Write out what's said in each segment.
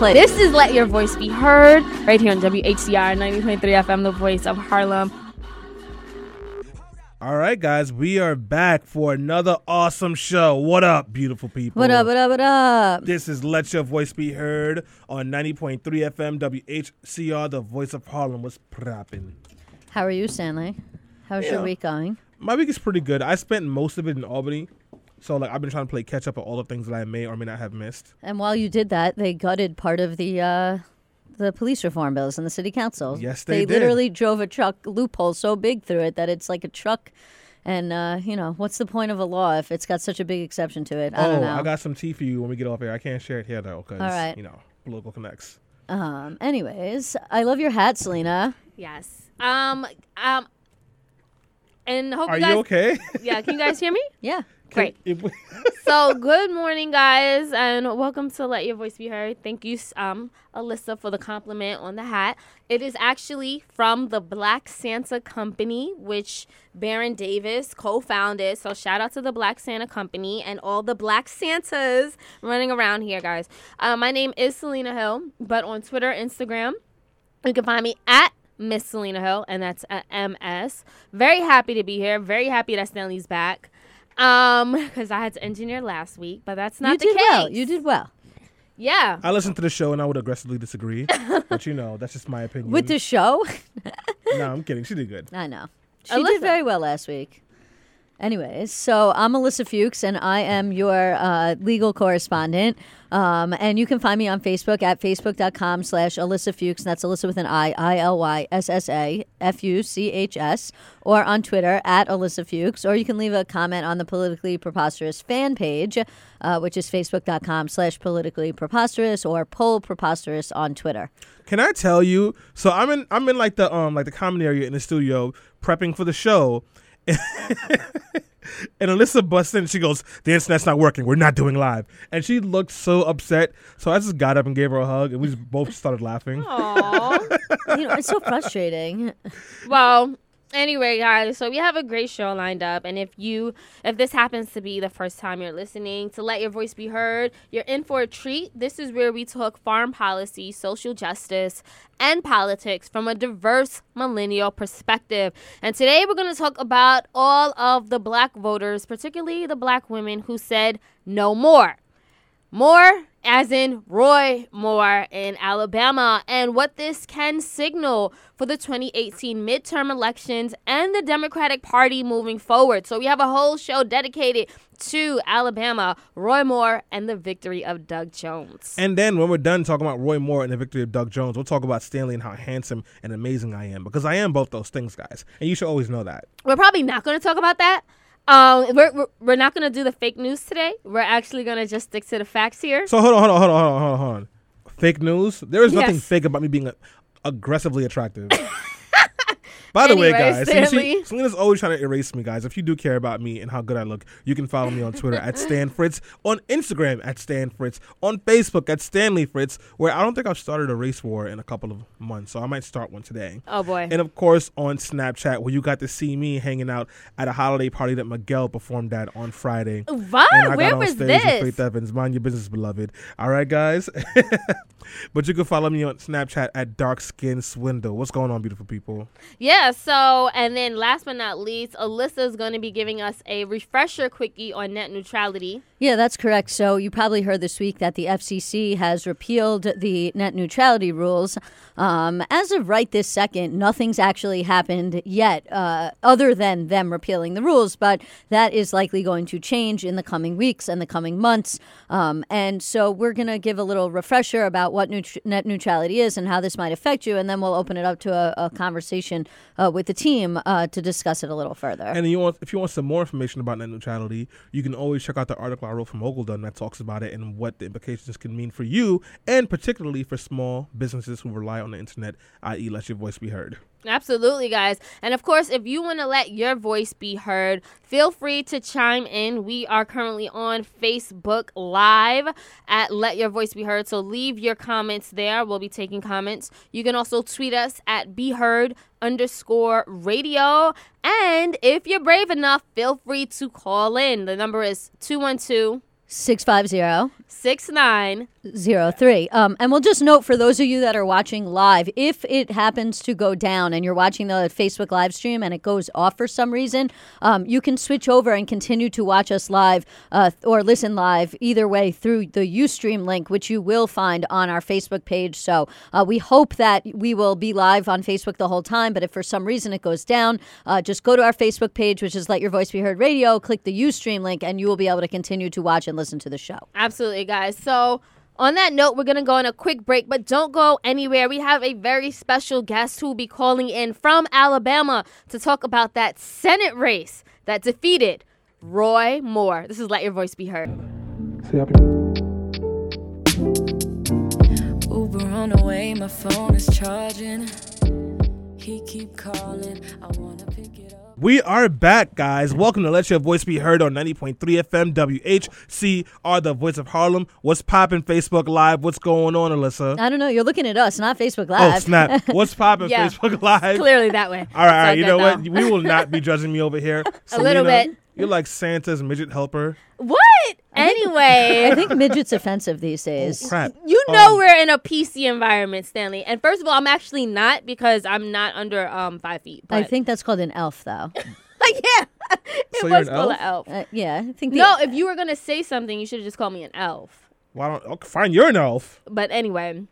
This is Let Your Voice Be Heard right here on WHCR 90.3 FM, the voice of Harlem. All right, guys, we are back for another awesome show. What up, beautiful people? What up, what up, what up? This is Let Your Voice Be Heard on 90.3 FM WHCR, the voice of Harlem. What's propping? How are you, Stanley? How's your week going? My week is pretty good. I spent most of it in Albany. So, like, I've been trying to play catch up on all the things that I may or may not have missed. And while you did that, they gutted part of the uh, the police reform bills in the city council. Yes, they did. literally drove a truck loophole so big through it that it's like a truck. And uh, you know, what's the point of a law if it's got such a big exception to it? I oh, don't know. I got some tea for you when we get off here. I can't share it here, though, because, All right. you know, political connects. um. Anyways, I love your hat, Selena. Yes. Um. Um. And hope Are you guys. you okay? Yeah. Can you guys hear me? Yeah. Great. So good morning guys and welcome to let your voice be heard thank you um ilyssa for the compliment on the hat it is actually from the black santa company which baron davis co-founded so shout out to the black santa company and all the black santas running around here guys uh, my name is selena hill but on twitter instagram you can find me at Miss Selena Hill, and that's at MS. Very happy to be here. Very happy that Stanley's back. Um, because I had to engineer last week, but that's not you the did case. well. You did well Yeah. I listened to the show and I would aggressively disagree. but, you know, that's just my opinion. with the show. No, I'm kidding. She did good. I know. She Ilyssa. did very well last week. Anyways, so I'm Ilyssa Fuchs, and I am your uh, legal correspondent. Um, and you can find me on Facebook at facebook.com slash Ilyssa Fuchs. And that's Ilyssa with an I, I L Y S S A F U C H S. Or on Twitter at Ilyssa Fuchs. Or you can leave a comment on the Politically Preposterous fan page, uh, which is facebook.com slash politically preposterous or poll preposterous on Twitter. Can I tell you? So I'm in I'm in like the um like the common area in the studio prepping for the show. and Ilyssa busts in. She goes, "The internet's not working. We're not doing live." And she looked so upset. So I just got up and gave her a hug, and we just both started laughing. Aww. You know, it's so frustrating. well, anyway, guys, so we have a great show lined up, and if you, if this happens to be the first time you're listening to let your voice be heard, you're in for a treat. This is where we talk farm policy, social justice, and politics from a diverse millennial perspective. And today we're going to talk about all of the black voters, particularly the black women who said no more. More, as in Roy Moore in Alabama, and what this can signal for the 2018 midterm elections and the Democratic Party moving forward. So, we have a whole show dedicated to Alabama, Roy Moore, and the victory of Doug Jones. And then when we're done talking about Roy Moore and the victory of Doug Jones, we'll talk about Stanley and how handsome and amazing I am because I am both those things, guys. And you should always know that. We're probably not going to talk about that. Um, we're, we're, we're not to do the fake news today. We're actually to just stick to the facts here. So hold on, hold on, hold on, hold on, hold on. Fake news. There is nothing Yes. fake about me being uh, aggressively attractive. By the way, guys, see, she, Selena's always trying to erase me, guys. If you do care about me and how good I look, you can follow me on Twitter at Stan Fritz, on Instagram at Stan Fritz, on Facebook at Stanley Fritz, where I don't think I've started a race war in a couple of months, so I might start one today. Oh, boy. And of course, on Snapchat, where you got to see me hanging out at a holiday party that Miguel performed at on Friday. What? And I Where got on was stage this? with Faith Evans. Mind your business, beloved. All right, guys. but you can follow me on Snapchat at Dark Skin Swindle. What's going on, beautiful people? Yeah, so, and then last but not least, Ilyssa is going to be giving us a refresher quickie on net neutrality. Yeah, that's correct. So you probably heard this week that the FCC has repealed the net neutrality rules. Um, as of right this second, nothing's actually happened yet, uh, other than them repealing the rules. But that is likely going to change in the coming weeks and the coming months. Um, and so we're going to give a little refresher about what neut- net neutrality is and how this might affect you, and then we'll open it up to a, a conversation uh, with the team uh, to discuss it a little further. And you want, if you want some more information about net neutrality, you can always check out the article I wrote from Ogledon that talks about it and what the implications can mean for you, and particularly for small businesses who rely on the internet, i.e., let your voice be heard. Absolutely, guys. And of course, if you want to let your voice be heard, feel free to chime in. We are currently on Facebook Live at Let Your Voice Be Heard. So leave your comments there. We'll be taking comments. You can also tweet us at Be Heard underscore radio. And if you're brave enough, feel free to call in. The number is 212 650 69 Zero three. Um, and we'll just note for those of you that are watching live, if it happens to go down and you're watching the Facebook live stream and it goes off for some reason, um, you can switch over and continue to watch us live uh, or listen live either way through the UStream link, which you will find on our Facebook page. So uh, we hope that we will be live on Facebook the whole time. But if for some reason it goes down, uh, just go to our Facebook page, which is Let Your Voice Be Heard Radio, click the UStream link, and you will be able to continue to watch and listen to the show. Absolutely, guys. So on that note, we're going to go on a quick break, but don't go anywhere. We have a very special guest who will be calling in from Alabama to talk about that Senate race that defeated Roy Moore. This is Let Your Voice Be Heard. Uber on the way, my phone is charging. He keep calling, I wanna pick it up. We are back, guys. Welcome to Let Your Voice Be Heard on 90.3 FM WHCR, the voice of Harlem. What's popping Facebook Live? What's going on, Ilyssa? I don't know. You're looking at us, not Facebook oh, Live. Oh, snap. What's popping Yeah. Facebook Live? Clearly that way. All right, all right. You know good, what? We will not be judging me over here. A little Selena, bit. You're like Santa's midget helper. What? Anyway. I think midget's offensive these days. Oh, crap. You know Um, we're in a PC environment, Stanley. And first of all, I'm actually not because I'm not under um five feet. But I think that's called an elf, though. Like yeah, it So you're was an called elf? an elf. Uh, yeah, I think. The, No, if you were gonna say something, you should have just called me an elf. Why don't? Okay, fine, you're an elf. But anyway,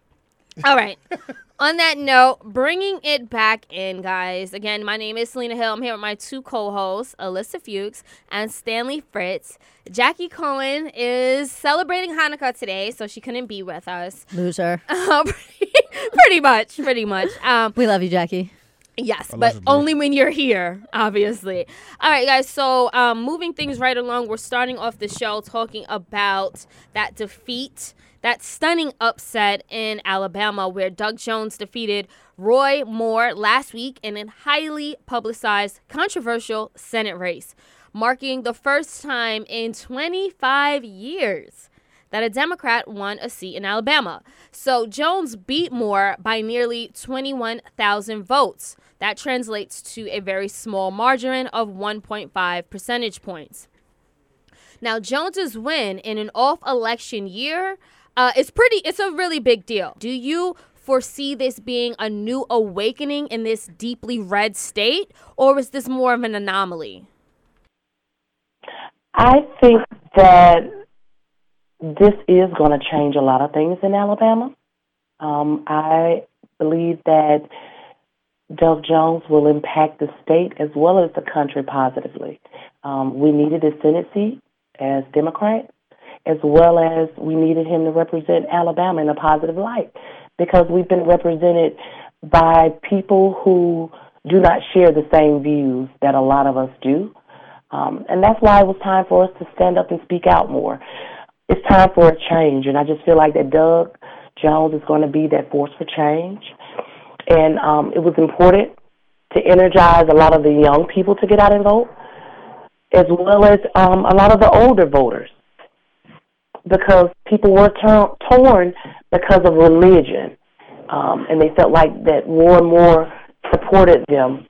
all right. On that note, bringing it back in, guys. Again, my name is Selena Hill. I'm here with my two co-hosts, Ilyssa Fuchs and Stanley Fritz. Jackie Cohen is celebrating Hanukkah today, so she couldn't be with us. loser. pretty much, pretty much. Um, We love you, Jackie. Yes, but only when you're here, obviously. All right, guys. So, um, moving things right along, we're starting off the show talking about that defeat, that stunning upset in Alabama, where Doug Jones defeated Roy Moore last week in a highly publicized, controversial Senate race, marking the first time in 25 years that a Democrat won a seat in Alabama. So Jones beat Moore by nearly 21,000 votes. That translates to a very small margin of 1.5 percentage points. Now, Jones's win in an off-election year uh, is pretty. It's a really big deal. Do you foresee this being a new awakening in this deeply red state, or is this more of an anomaly? I think that this is going to change a lot of things in Alabama. Um, I believe that Doug Jones will impact the state as well as the country positively. Um, we needed a Senate seat as Democrat, as well as we needed him to represent Alabama in a positive light because we've been represented by people who do not share the same views that a lot of us do. Um, and that's why it was time for us to stand up and speak out more. It's time for a change, and I just feel like that Doug Jones is going to be that force for change. And um, it was important to energize a lot of the young people to get out and vote, as well as um, a lot of the older voters, because people were tor- torn because of religion, um, and they felt like that more and more supported them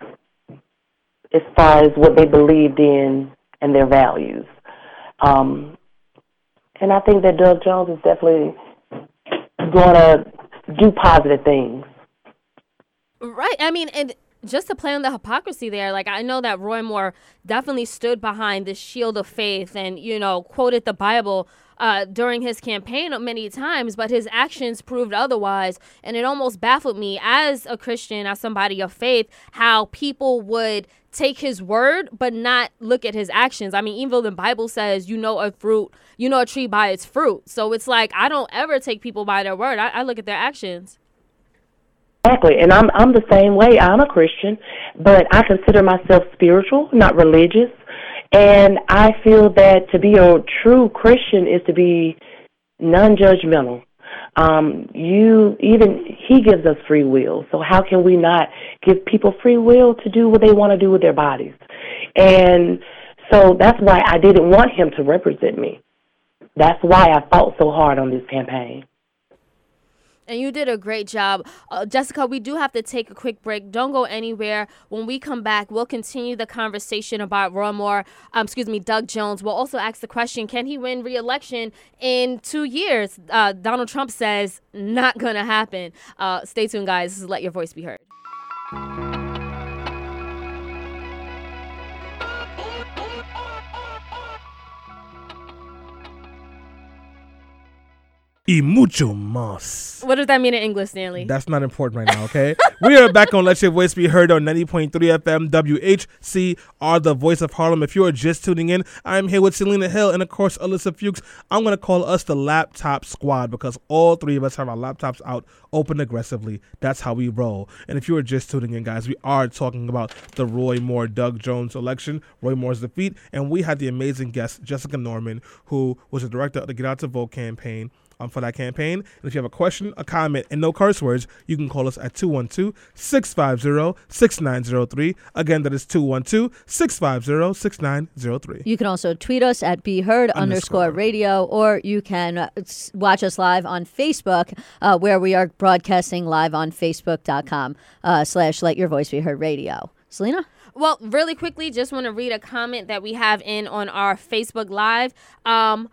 as far as what they believed in and their values. Um, and I think that Doug Jones is definitely going to do positive things. Right. I mean, and just to play on the hypocrisy there, like I know that Roy Moore definitely stood behind the shield of faith and, you know, quoted the Bible uh, during his campaign many times, but his actions proved otherwise. And it almost baffled me as a Christian, as somebody of faith, how people would take his word but not look at his actions. I mean, even though the Bible says you know a fruit, you know a tree by its fruit. So it's like I don't ever take people by their word. I, I look at their actions. Exactly, and I'm I'm the same way. I'm a Christian, but I consider myself spiritual, not religious, and I feel that to be a true Christian is to be non-judgmental. Um, you even he gives us free will, so how can we not give people free will to do what they want to do with their bodies? And so that's why I didn't want him to represent me. That's why I fought so hard on this campaign. And you did a great job. Uh, Jessica, we do have to take a quick break. Don't go anywhere. When we come back, we'll continue the conversation about Roy Moore, um, excuse me, Doug Jones. We'll also ask the question can he win re election in two years? Uh, Donald Trump says not going to happen. Uh, stay tuned, guys. Let your voice be heard. Y mucho más. What does that mean in English, Stanley? That's not important right now, okay? we are back on Let Your Voice Be Heard on 90.3 FM WHCR, the voice of Harlem. If you are just tuning in, I'm here with Selena Hill and, of course, Ilyssa Fuchs. I'm going to call us the Laptop Squad because all three of us have our laptops out open aggressively. That's how we roll. And if you are just tuning in, guys, we are talking about the Roy Moore Doug Jones election, Roy Moore's defeat. And we had the amazing guest, Jessica Norman, who was the director of the Get Out to Vote campaign um, for that campaign. And if you have a question, a comment, and no curse words, you can call us at 212 650 6903. Again, that is 212 650 6903. You can also tweet us at Be Heard underscore radio, or you can uh, watch us live on Facebook, uh, where we are broadcasting live on Facebook.com uh, slash Let Your Voice Be Heard radio. Selena? Well, really quickly, just want to read a comment that we have in on our Facebook Live. Um,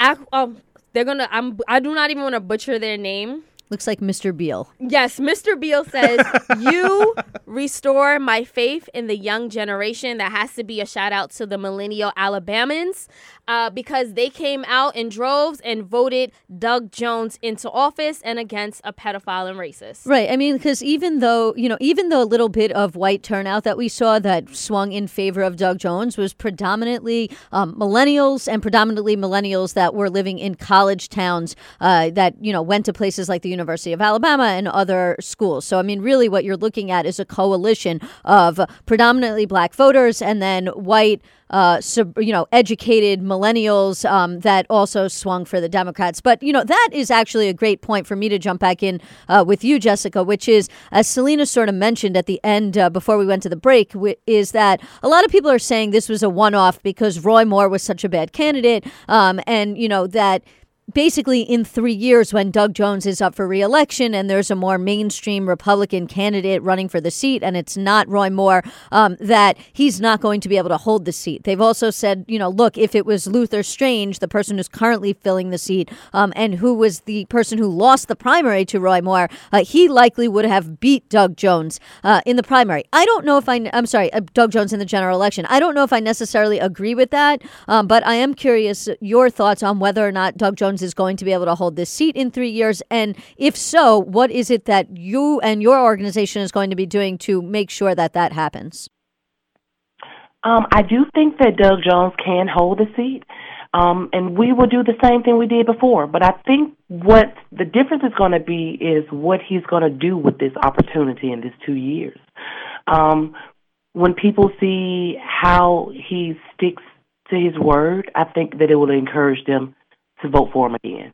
ac- um, they're gonna. I'm. I do not even want to butcher their name. Looks like Mr. Beal. Yes, Mr. Beal says, You restore my faith in the young generation. That has to be a shout out to the millennial Alabamans uh, because they came out in droves and voted Doug Jones into office and against a pedophile and racist. Right. I mean, because even though, you know, even though a little bit of white turnout that we saw that swung in favor of Doug Jones was predominantly um, millennials and predominantly millennials that were living in college towns uh, that, you know, went to places like the University of Alabama and other schools. So, I mean, really what you're looking at is a coalition of predominantly black voters and then white uh, sub, you know, educated millennials um, that also swung for the Democrats. But you know, that is actually a great point for me to jump back in uh, with you, Jessica, which is as Selena sort of mentioned at the end uh, before we went to the break, w- is that a lot of people are saying this was a one-off because Roy Moore was such a bad candidate, um, and you know that basically in three years when Doug Jones is up for reelection and there's a more mainstream Republican candidate running for the seat and it's not Roy Moore, um, that he's not going to be able to hold the seat. They've also said, you know, look, if it was Luther Strange, the person who's currently filling the seat, um, and who was the person who lost the primary to Roy Moore, uh, he likely would have beat Doug Jones uh, in the primary. I don't know if I, I'm sorry, uh, Doug Jones in the general election. I don't know if I necessarily agree with that, um, but I am curious your thoughts on whether or not Doug Jones is going to be able to hold this seat in three years. And if so, what is it that you and your organization is going to be doing to make sure that that happens? Um, I do think that Doug Jones can hold the seat, um, and we will do the same thing we did before. But I think what the difference is going to be is what he's going to do with this opportunity in these two years. Um, when people see how he sticks to his word, I think that it will encourage them to vote for him again.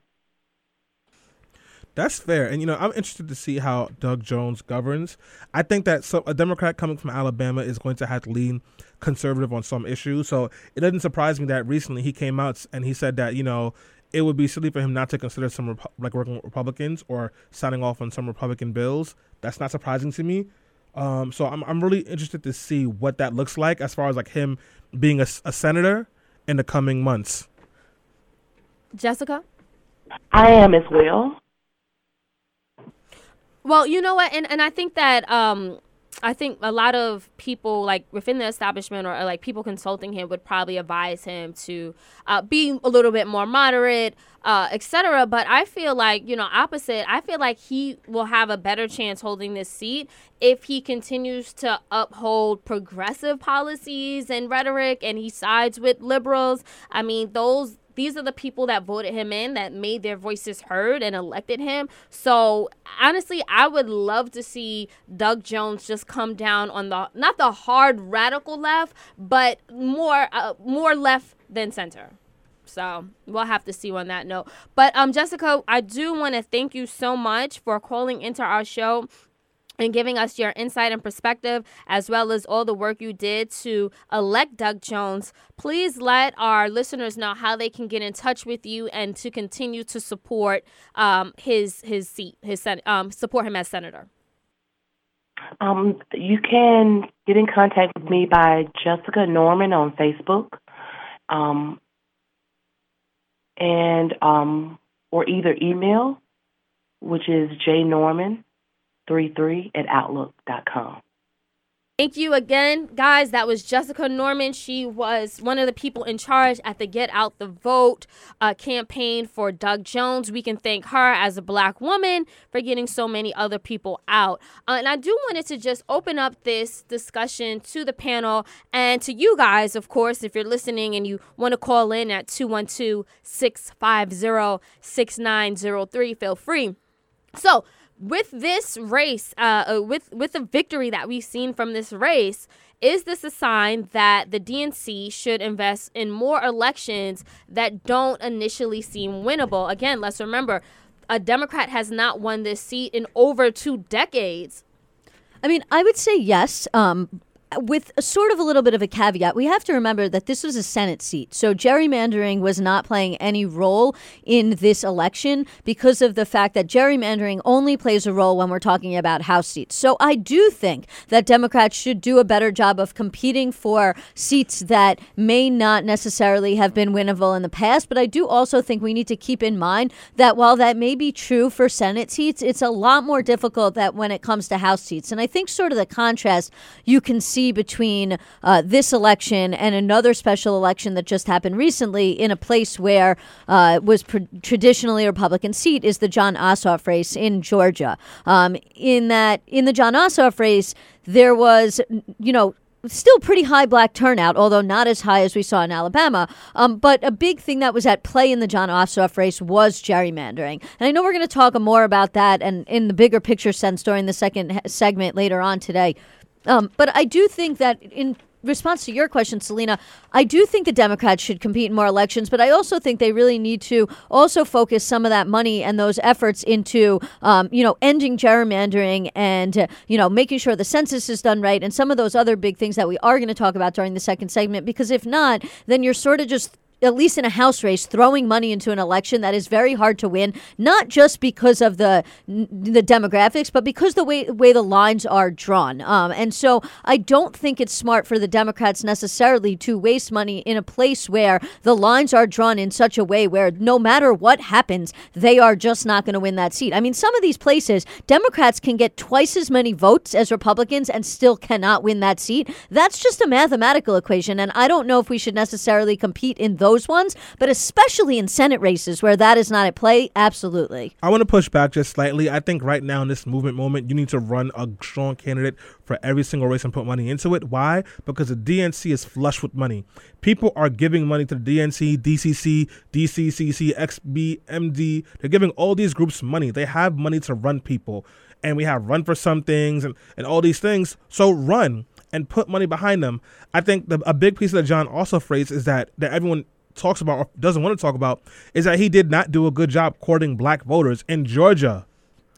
That's fair, and you know I'm interested to see how Doug Jones governs. I think that so, a Democrat coming from Alabama is going to have to lean conservative on some issues. So it doesn't surprise me that recently he came out and he said that you know it would be silly for him not to consider some like working with Republicans or signing off on some Republican bills. That's not surprising to me. Um, so I'm I'm really interested to see what that looks like as far as like him being a senator in the coming months. Jessica? I am as well. Well, you know what, and and I think that um, I think a lot of people like within the establishment or, or like people consulting him would probably advise him to uh, be a little bit more moderate, uh, etc. But I feel like you know opposite. I feel like he will have a better chance holding this seat if he continues to uphold progressive policies and rhetoric, and he sides with liberals. I mean, those these are the people that voted him in that made their voices heard and elected him. So honestly, I would love to see Doug Jones just come down on the not the hard radical left, but more uh, more left than center. So we'll have to see on that note. But um, Jessica, I do want to thank you so much for calling into our show and giving us your insight and perspective, as well as all the work you did to elect Doug Jones. Please let our listeners know how they can get in touch with you and to continue to support um, his his seat, his um, support him as senator. Um, you can get in contact with me by Jessica Norman on Facebook, um, and um, or either email, which is jnorman33 at outlook.com. Thank you again, guys. That was Jessica Norman. She was one of the people in charge at the Get Out the Vote uh, campaign for Doug Jones. We can thank her as a black woman for getting so many other people out. Uh, and I do wanted to just open up this discussion to the panel and to you guys, of course, if you're listening and you want to call in at 212 650 6903, feel free. So, with this race, uh, uh, with with the victory that we've seen from this race, is this a sign that the DNC should invest in more elections that don't initially seem winnable? Again, let's remember, a Democrat has not won this seat in over two decades. I mean, I would say yes. Um, with sort of a little bit of a caveat, we have to remember that this was a Senate seat. So gerrymandering was not playing any role in this election because of the fact that gerrymandering only plays a role when we're talking about House seats. So I do think that Democrats should do a better job of competing for seats that may not necessarily have been winnable in the past. But I do also think we need to keep in mind that while that may be true for Senate seats, it's a lot more difficult that when it comes to House seats. And I think sort of the contrast you can see see between uh, this election and another special election that just happened recently in a place where uh, was pr- traditionally a Republican seat is the Jon Ossoff race in Georgia. Um, in that, in the Jon Ossoff race, there was, you know, still pretty high black turnout, although not as high as we saw in Alabama. Um, but a big thing that was at play in the Jon Ossoff race was gerrymandering. And I know we're going to talk more about that and in the bigger picture sense during the second segment later on today. Um, but I do think that in response to your question, Selena, I do think the Democrats should compete in more elections, but I also think they really need to also focus some of that money and those efforts into, um, you know, ending gerrymandering and, uh, you know, making sure the census is done right and some of those other big things that we are going to talk about during the second segment. Because if not, then you're sort of just at least in a house race, throwing money into an election that is very hard to win, not just because of the the demographics, but because the way way the lines are drawn. Um, and so I don't think it's smart for the Democrats necessarily to waste money in a place where the lines are drawn in such a way where no matter what happens, they are just not going to win that seat. I mean, some of these places, Democrats can get twice as many votes as Republicans and still cannot win that seat. That's just a mathematical equation, and I don't know if we should necessarily compete in those ones, but especially in Senate races where that is not at play, absolutely. I want to push back just slightly. I think right now in this movement moment, you need to run a strong candidate for every single race and put money into it. Why? Because the DNC is flush with money. People are giving money to the DNC, DCC, DCCC, XBMD. They're giving all these groups money. They have money to run people. And we have run for some things and, and all these things. So run and put money behind them. I think the, a big piece of the Jon Ossoff phrase is that that everyone talks about or doesn't want to talk about is that he did not do a good job courting black voters in Georgia.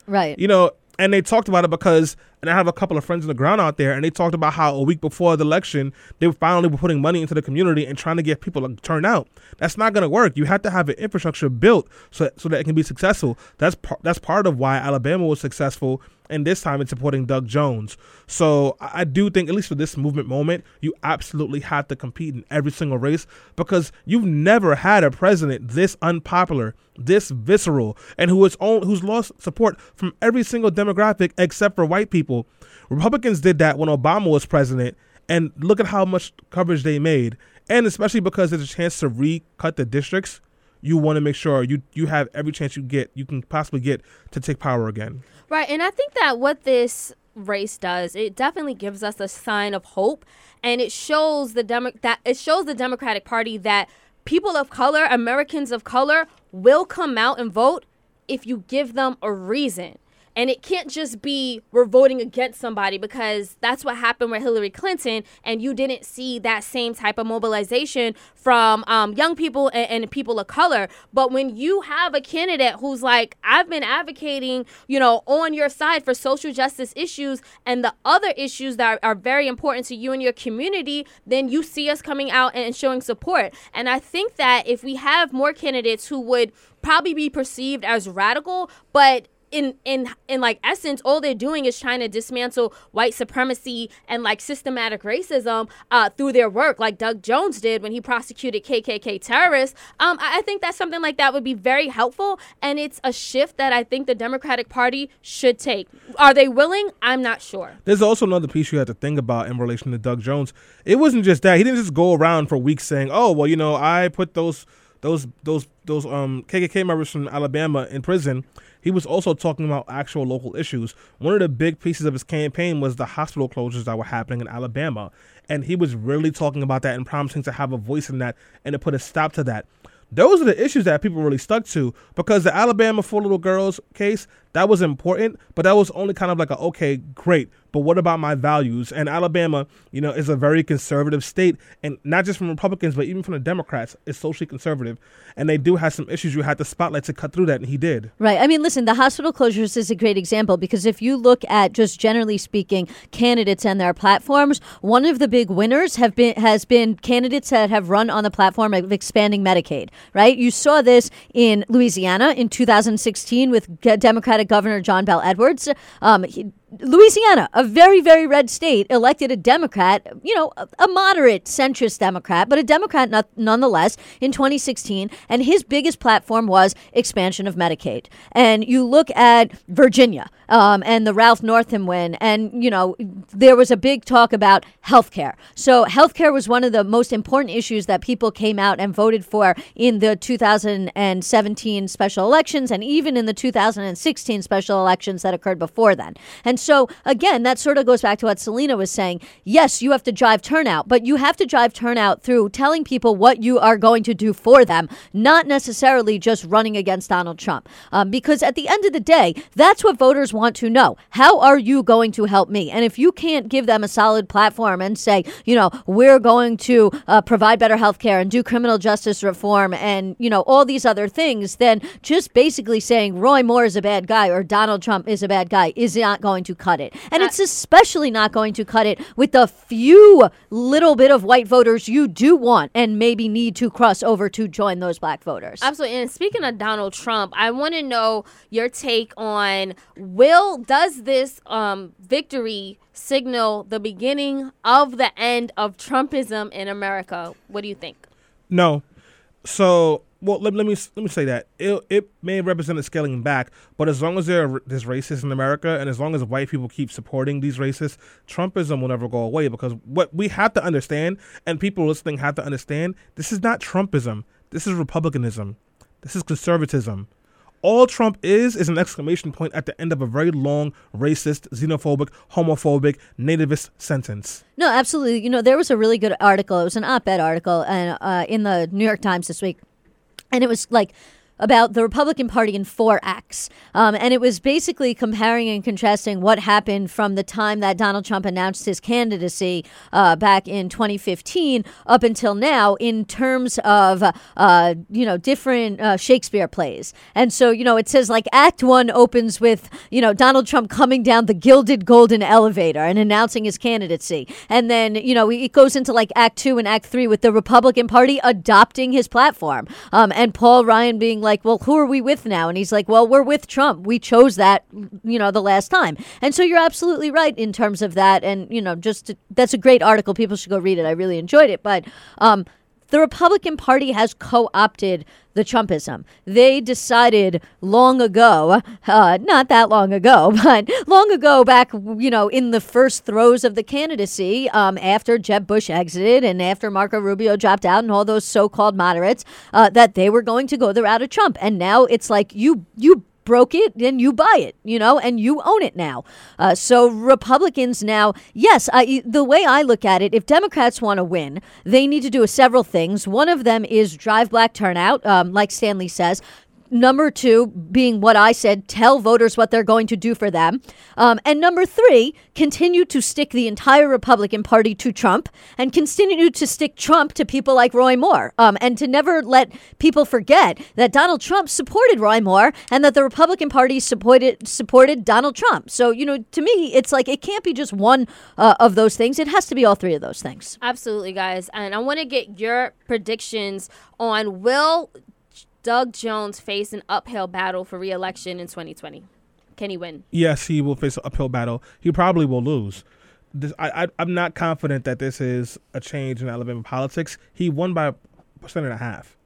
Right. You know, and they talked about it because and I have a couple of friends in the ground out there, and they talked about how a week before the election, they were finally were putting money into the community and trying to get people to turn out. That's not going to work. You have to have an infrastructure built so, so that it can be successful. That's par- that's part of why Alabama was successful, and this time it's supporting Doug Jones. So I, do think, at least for this movement moment, you absolutely have to compete in every single race because you've never had a president this unpopular, this visceral, and who is on, who's lost support from every single demographic except for white people. Republicans did that when Obama was president, and look at how much coverage they made. And especially because there's a chance to recut the districts, you want to make sure you you have every chance you get you can possibly get to take power again. Right, and I think that what this race does, it definitely gives us a sign of hope, and it shows the Demo- that it shows the Democratic Party that people of color, Americans of color, will come out and vote if you give them a reason. And it can't just be we're voting against somebody because that's what happened with Hillary Clinton, and you didn't see that same type of mobilization from um, young people and, and people of color. But when you have a candidate who's like, I've been advocating, you know, on your side for social justice issues and the other issues that are, are very important to you and your community, then you see us coming out and showing support. And I think that if we have more candidates who would probably be perceived as radical, but in in in like essence all they're doing is trying to dismantle white supremacy and like systematic racism uh, through their work like doug jones did when he prosecuted kkk terrorists um, I, I think that something like that would be very helpful and it's a shift that i think the democratic party should take are they willing i'm not sure There's also another piece you have to think about in relation to Doug Jones. It wasn't just that he didn't just go around for weeks saying, "Oh, well, you know, I put those those those those um KKK members from Alabama in prison." He was also talking about actual local issues. One of the big pieces of his campaign was the hospital closures that were happening in Alabama, and he was really talking about that and promising to have a voice in that and to put a stop to that. Those are the issues that people really stuck to because the Alabama four little girls case that was important, but that was only kind of like a okay, great, but what about my values? And Alabama, you know, is a very conservative state, and not just from Republicans, but even from the Democrats, is socially conservative, and they do have some issues. You had the spotlight to cut through that, and he did. Right. I mean, listen, the hospital closures is a great example because if you look at just generally speaking candidates and their platforms, one of the big winners have been has been candidates that have run on the platform of expanding Medicaid. Right. You saw this in Louisiana in 2016 with G- Governor John Bell Edwards. Um, he, Louisiana, a very, very red state, elected a Democrat, you know, a, moderate centrist Democrat, but a Democrat not, nonetheless in 2016. And his biggest platform was expansion of Medicaid. And you look at Virginia um, and the Ralph Northam win, and, you know, there was a big talk about health care. So, health care was one of the most important issues that people came out and voted for in the 2017 special elections and even in the 2016 special elections that occurred before then. And so, again, that sort of goes back to what Selena was saying. Yes, you have to drive turnout, but you have to drive turnout through telling people what you are going to do for them, not necessarily just running against Donald Trump. Um, because at the end of the day, that's what voters want to know. How are you going to help me? And if you can't give them a solid platform and say, you know, we're going to uh, provide better health care and do criminal justice reform and, you know, all these other things, then just basically saying Roy Moore is a bad guy or Donald Trump is a bad guy is not going to cut it. And it's especially not going to cut it with the few little bit of white voters you do want and maybe need to cross over to join those black voters. Absolutely. And speaking of Donald Trump, I want to know your take on will does this um, victory signal the beginning of the end of Trumpism in America? What do you think? No. So, well, let, let me let me say that it it may represent a scaling back, but as long as there are, there's racists in America, and as long as white people keep supporting these racists, Trumpism will never go away. Because what we have to understand, and people listening have to understand, this is not Trumpism. This is republicanism. This is conservatism. All Trump is is an exclamation point at the end of a very long, racist, xenophobic, homophobic, nativist sentence. No, absolutely. You know, there was a really good article. It was an op-ed article, and uh, in the New York Times this week, and it was like about the Republican Party in four acts. Um, and it was basically comparing and contrasting what happened from the time that Donald Trump announced his candidacy uh, back in 2015 up until now in terms of, uh, you know, different uh, Shakespeare plays. And so, you know, it says like Act One opens with, you know, Donald Trump coming down the gilded golden elevator and announcing his candidacy. And then, you know, it goes into like Act Two and Act Three with the Republican Party adopting his platform. Um, and Paul Ryan being like, well, who are we with now? And he's like, well, we're with Trump. We chose that, you know, the last time. And so you're absolutely right in terms of that. And, you know, just to, that's a great article. People should go read it. I really enjoyed it. But, um, the Republican Party has co opted the Trumpism. They decided long ago, uh, not that long ago, but long ago, back, you know, in the first throes of the candidacy, um, after Jeb Bush exited and after Marco Rubio dropped out and all those so called moderates, uh, that they were going to go the route of Trump. And now it's like you, you broke it, then you buy it, you know, and you own it now. Uh, so Republicans now, yes, I, the way I look at it, if Democrats want to win, they need to do several things. One of them is drive black turnout, um, like Stanley says number two being what I said, tell voters what they're going to do for them. Um, and number three, continue to stick the entire Republican Party to Trump and continue to stick Trump to people like Roy Moore. Um, and to never let people forget that Donald Trump supported Roy Moore and that the Republican Party supported supported Donald Trump. So, you know, to me, it's like it can't be just one uh, of those things. It has to be all three of those things. Absolutely, guys. And I want to get your predictions on will Doug Jones face an uphill battle for re-election in 2020? Can he win? Yes, he will face an uphill battle. He probably will lose. This, I, I, I'm not confident that this is a change in Alabama politics. He won by a percent and a half.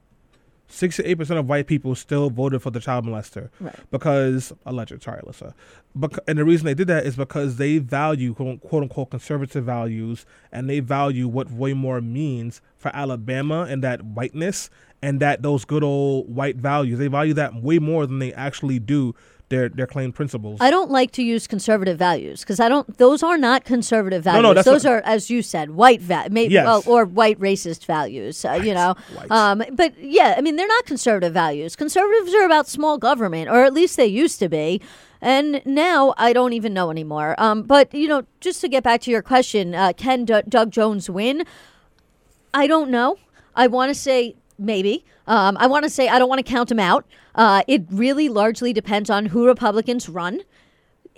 68% of white people still voted for the child molester Right. because alleged sorry ilyssa Bec- and the reason they did that is because they value quote, quote unquote conservative values and they value what roy moore means for alabama and that whiteness and that those good old white values they value that way more than they actually do their their claimed principles I don't like to use conservative values because I don't. Those are not conservative values. no, that's those are, as you said, white va- maybe Yes. well, or white racist values. Uh, you know, um, but yeah, I mean they're not conservative values. Conservatives are about small government, or at least they used to be. And now I don't even know anymore. Um, but you know, just to get back to your question, uh, can D- Doug Jones win? I don't know. I want to say maybe. Um, I want to say I don't want to count them out. Uh, it really largely depends on who Republicans run.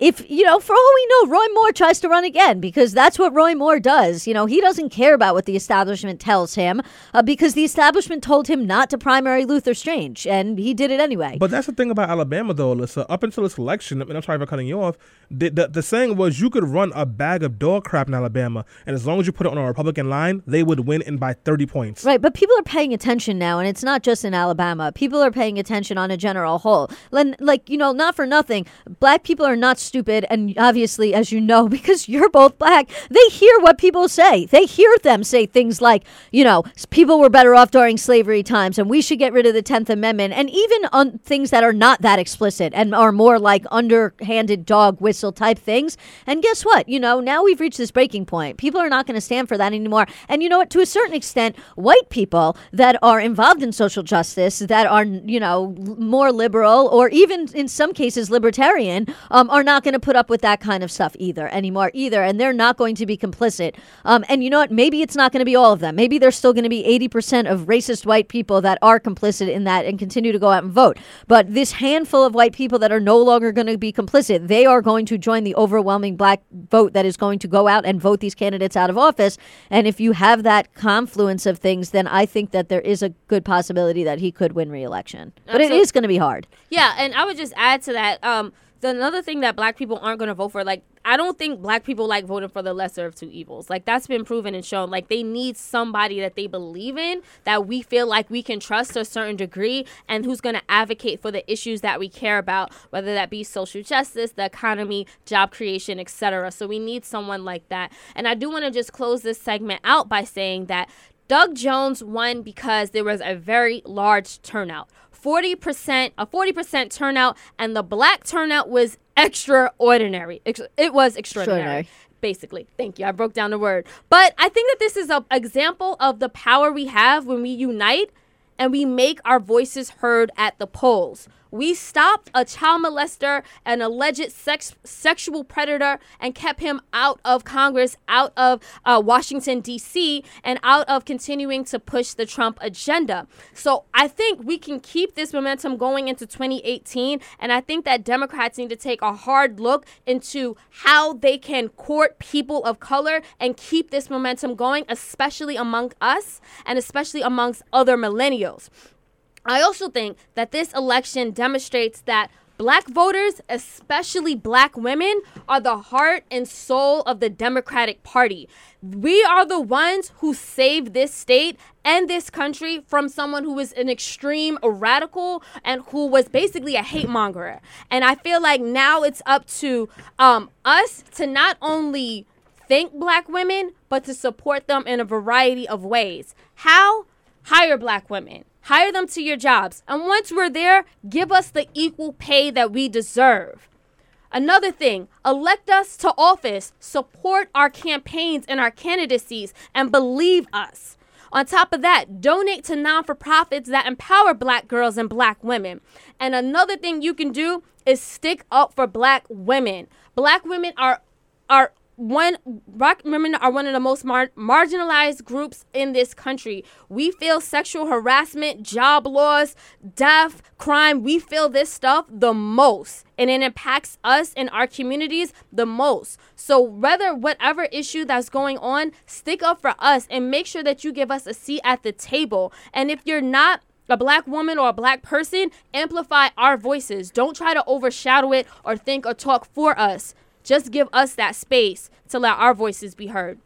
If, you know, for all we know, Roy Moore tries to run again because that's what Roy Moore does. You know, he doesn't care about what the establishment tells him uh, because the establishment told him not to primary Luther Strange, and he did it anyway. But that's the thing about Alabama, though, Ilyssa. Up until this election, and I'm sorry for cutting you off, the, the, the saying was you could run a bag of dog crap in Alabama, and as long as you put it on a Republican line, they would win in by 30 points. Right, but people are paying attention now, and it's not just in Alabama. People are paying attention on a general whole. Like, you know, not for nothing, black people are not stupid, and obviously, as you know, because you're both black, they hear what people say. They hear them say things like, you know, people were better off during slavery times, and we should get rid of the 10th Amendment, and even on things that are not that explicit and are more like underhanded dog whistle type things. And guess what? You know, now we've reached this breaking point. People are not going to stand for that anymore. And you know what? To a certain extent, white people that are involved in social justice, that are, you know, more liberal or even in some cases libertarian, um, are not going to put up with that kind of stuff either anymore either. And they're not going to be complicit. Um, and you know what? Maybe it's not going to be all of them. Maybe there's still going to be 80% of racist white people that are complicit in that and continue to go out and vote. But this handful of white people that are no longer going to be complicit, they are going to join the overwhelming black vote that is going to go out and vote these candidates out of office. And if you have that confluence of things, then I think that there is a good possibility that he could win re-election. But it Absolutely. is going to be hard. Yeah, and I would just add to that. Um, the another thing that black people aren't going to vote for, like, I don't think black people like voting for the lesser of two evils. Like, that's been proven and shown. Like, they need somebody that they believe in, that we feel like we can trust to a certain degree, and who's going to advocate for the issues that we care about, whether that be social justice, the economy, job creation, etc. So we need someone like that. And I do want to just close this segment out by saying that Doug Jones won because there was a very large turnout. 40%, a 40% turnout, and the black turnout was extraordinary. It was extraordinary. Extraordinary. Basically, thank you. I broke down the word. But I think that this is an example of the power we have when we unite and we make our voices heard at the polls. We stopped a child molester, an alleged sex, sexual predator, and kept him out of Congress, out of uh, Washington, D.C., and out of continuing to push the Trump agenda. So I think we can keep this momentum going into 2018. And I think that Democrats need to take a hard look into how they can court people of color and keep this momentum going, especially among us and especially amongst other millennials. I also think that this election demonstrates that black voters, especially black women, are the heart and soul of the Democratic Party. We are the ones who saved this state and this country from someone who was an extreme radical and who was basically a hate monger. And I feel like now it's up to um, us to not only thank black women, but to support them in a variety of ways. How? Hire black women. Hire them to your jobs. And once we're there, give us the equal pay that we deserve. Another thing, elect us to office, support our campaigns and our candidacies, and believe us. On top of that, donate to non for profits that empower black girls and black women. And another thing you can do is stick up for black women. Black women are are one black women are one of the most mar- marginalized groups in this country. We feel sexual harassment, job loss, death, crime. We feel this stuff the most, and it impacts us and our communities the most. So, whether whatever issue that's going on, stick up for us and make sure that you give us a seat at the table. And if you're not a black woman or a black person, amplify our voices. Don't try to overshadow it or think or talk for us. Just give us that space to let our voices be heard.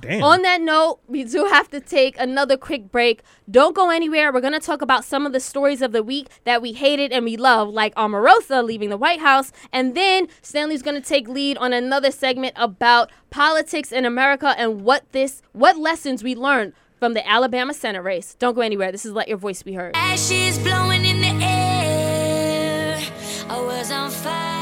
Damn. On that note, we do have to take another quick break. Don't go anywhere. We're going to talk about some of the stories of the week that we hated and we love, like Omarosa leaving the White House. And then Stanley's going to take lead on another segment about politics in America and what this what lessons we learned from the Alabama Senate race. Don't go anywhere. This is Let Your Voice Be Heard. Ashes blowing in the air. I was on fire,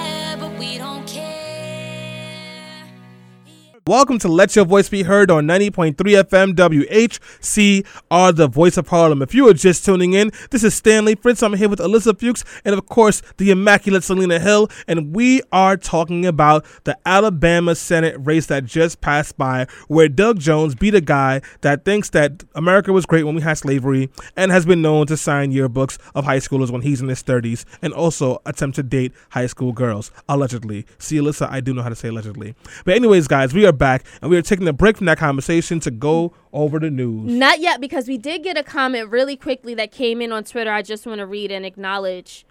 Welcome to Let Your Voice Be Heard on 90.3 FM WHCR, the voice of Harlem. If you are just tuning in, this is Stanley Fritz. I'm here with Ilyssa Fuchs and, of course, the immaculate Selena Hill. And we are talking about the Alabama Senate race that just passed by, where Doug Jones beat a guy that thinks that America was great when we had slavery and has been known to sign yearbooks of high schoolers when he's in his 30s and also attempt to date high school girls, allegedly. See, Ilyssa, I do know how to say allegedly. But, anyways, guys, we are back and we are taking a break from that conversation to go over the news. Not yet, because we did get a comment really quickly that came in on Twitter. I just want to read and acknowledge.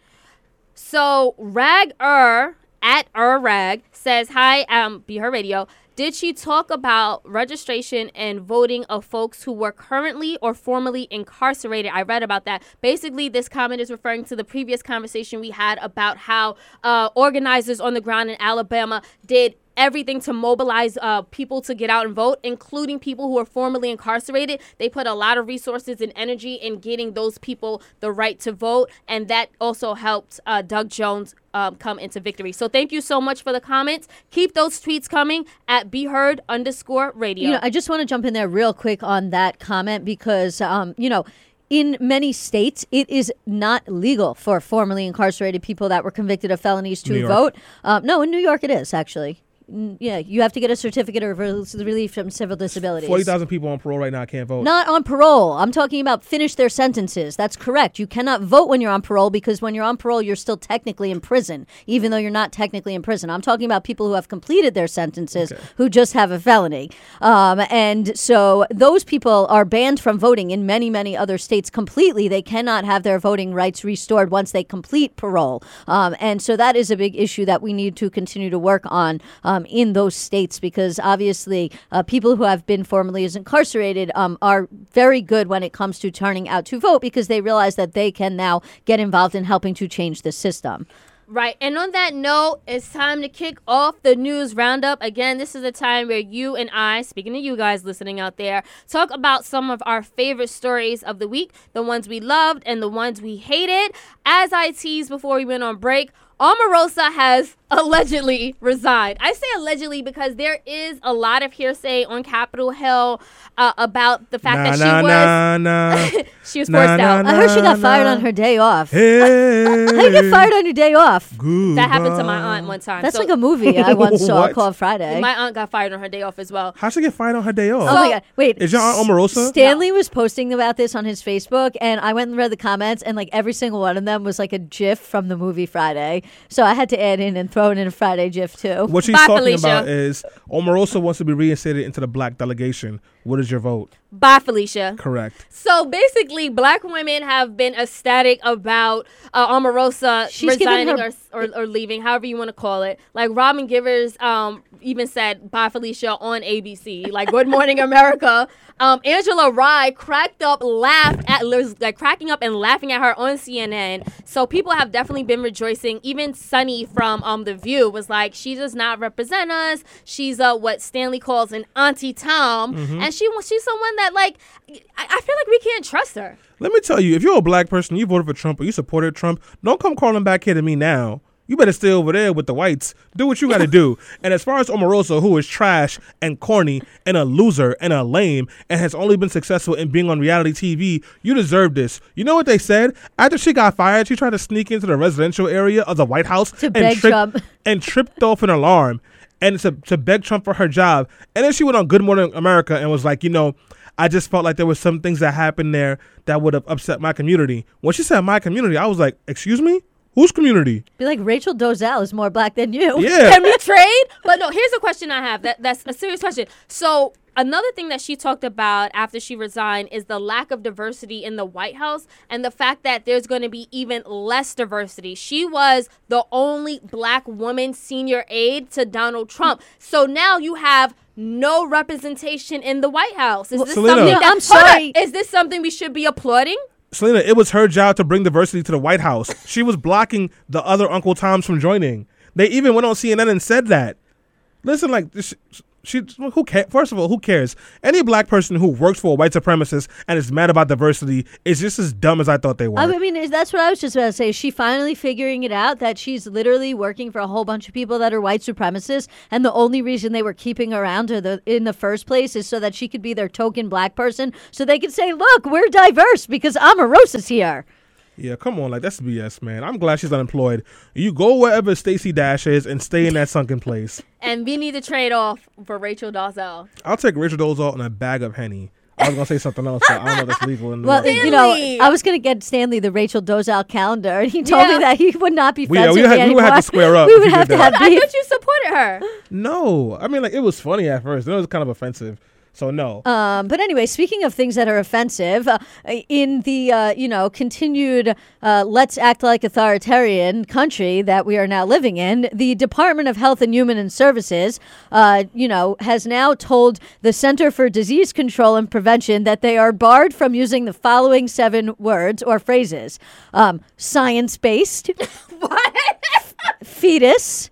So Rag Er at Er Rag says, "Hi, um, Be Her Radio. Did she talk about registration and voting of folks who were currently or formerly incarcerated? I read about that. Basically, this comment is referring to the previous conversation we had about how uh, organizers on the ground in Alabama did everything to mobilize uh, people to get out and vote, including people who are formerly incarcerated. They put a lot of resources and energy in getting those people the right to vote, and that also helped uh, Doug Jones um, come into victory. So thank you so much for the comments. Keep those tweets coming at Be Heard underscore radio. You know, I just want to jump in there real quick on that comment because, um, you know, in many states, it is not legal for formerly incarcerated people that were convicted of felonies to vote. Um, no, in New York, it is actually. Yeah, you have to get a certificate of relief from civil disabilities. 40,000 people on parole right now can't vote. Not on parole. I'm talking about finish their sentences. That's correct. You cannot vote when you're on parole because when you're on parole, you're still technically in prison, even though you're not technically in prison. I'm talking about people who have completed their sentences who just have a felony. Um, and so those people are banned from voting in many, many other states completely. They cannot have their voting rights restored once they complete parole. Um, and so that is a big issue that we need to continue to work on um, in those states because obviously uh, people who have been formerly incarcerated um, are very good when it comes to turning out to vote because they realize that they can now get involved in helping to change the system. Right. And on that note, it's time to kick off the news roundup. Again, this is a time where you and I, speaking to you guys listening out there, talk about some of our favorite stories of the week, the ones we loved and the ones we hated. As I teased before we went on break, Omarosa has allegedly resigned. I say allegedly because there is a lot of hearsay on Capitol Hill uh, about the fact Nah, that she nah, was nah, nah. she was forced nah, out. nah. I heard she got fired nah. on her day off. Hey. How do you get fired on your day off? That happened to my aunt one time. That's So like a movie I once saw What? called Friday. my aunt got fired on her day off as well. How'd she get fired on her day off? Oh my god! Wait, Is your aunt Omarosa? Stanley was posting about this on his Facebook, and I went and read the comments, and like every single one of them was like a GIF from the movie Friday. So I had to add in and throw in a Friday GIF too. What she's Bye, talking Felicia. about is Omarosa wants to be reinstated into the black delegation. What is your vote? Bye, Felicia. Correct. So basically, black women have been ecstatic about uh, Omarosa She's resigning her- or, or, or leaving, however you want to call it. Like Robin Givens um, even said, "Bye, Felicia" on ABC. Like Good Morning America. Um, Angela Rye cracked up, laughed at, like cracking up and laughing at her on CNN. So people have definitely been rejoicing. Even Sunny from um, The View was like, "She does not represent us. She's uh, what Stanley calls an auntie Tom, and she she's someone that like I, I feel like we can't trust her." Let me tell you, if you're a black person, you voted for Trump or you supported Trump, don't come crawling back here to me now You better stay over there with the whites. Do what you got to do. And as far as Omarosa, who is trash and corny and a loser and a lame and has only been successful in being on reality TV, you deserve this. You know what they said? After she got fired, she tried to sneak into the residential area of the White House To and, beg Trump. and tripped off an alarm and to, to beg Trump for her job. And then she went on Good Morning America and was like, you know, I just felt like there was some things that happened there that would have upset my community. When she said my community, I was like, excuse me? Whose community? Be like Rachel Dolezal is more black than you. Yeah. Can we trade? But no, here's a question I have. That that's a serious question. So another thing that she talked about after she resigned is the lack of diversity in the White House and the fact that there's going to be even less diversity. She was the only black woman senior aide to Donald Trump. So now you have no representation in the White House. Is this Selena. something that, I'm sorry. Is this something we should be applauding? Selena, it was her job to bring diversity to the White House. She was blocking the other Uncle Toms from joining. They even went on CNN and said that. Listen, like this, she, who cares? First of all, who cares? Any black person who works for a white supremacist and is mad about diversity is just as dumb as I thought they were. I mean, that's what I was just about to say. Is she finally figuring it out that she's literally working for a whole bunch of people that are white supremacists, and the only reason they were keeping her around her the, in the first place is so that she could be their token black person, so they could say, "Look, we're diverse because Omarosa's here." Yeah, come on, like that's BS, man. I'm glad she's unemployed. You go wherever Stacey Dash is and stay in that sunken place. And we need to trade off for Rachel Dolezal. I'll take Rachel Dolezal and a bag of henny. I was gonna say something else, but I don't know if that's legal. In New Well, York. you know, I was going to get Stanley the Rachel Dolezal calendar, and he told Yeah. me that he would not be We- yeah, we with had- me we would have to square up We would have to that. have I thought you supported her. no, I mean like it was funny at first. Then it was kind of offensive. So no. Um, but anyway, speaking of things that are offensive, uh, in the uh, you know continued uh, let's act like authoritarian country that we are now living in, the Department of Health and Human Services, uh, you know, has now told the Center for Disease Control and Prevention that they are barred from using the following seven words or phrases: um, science-based, what, fetus,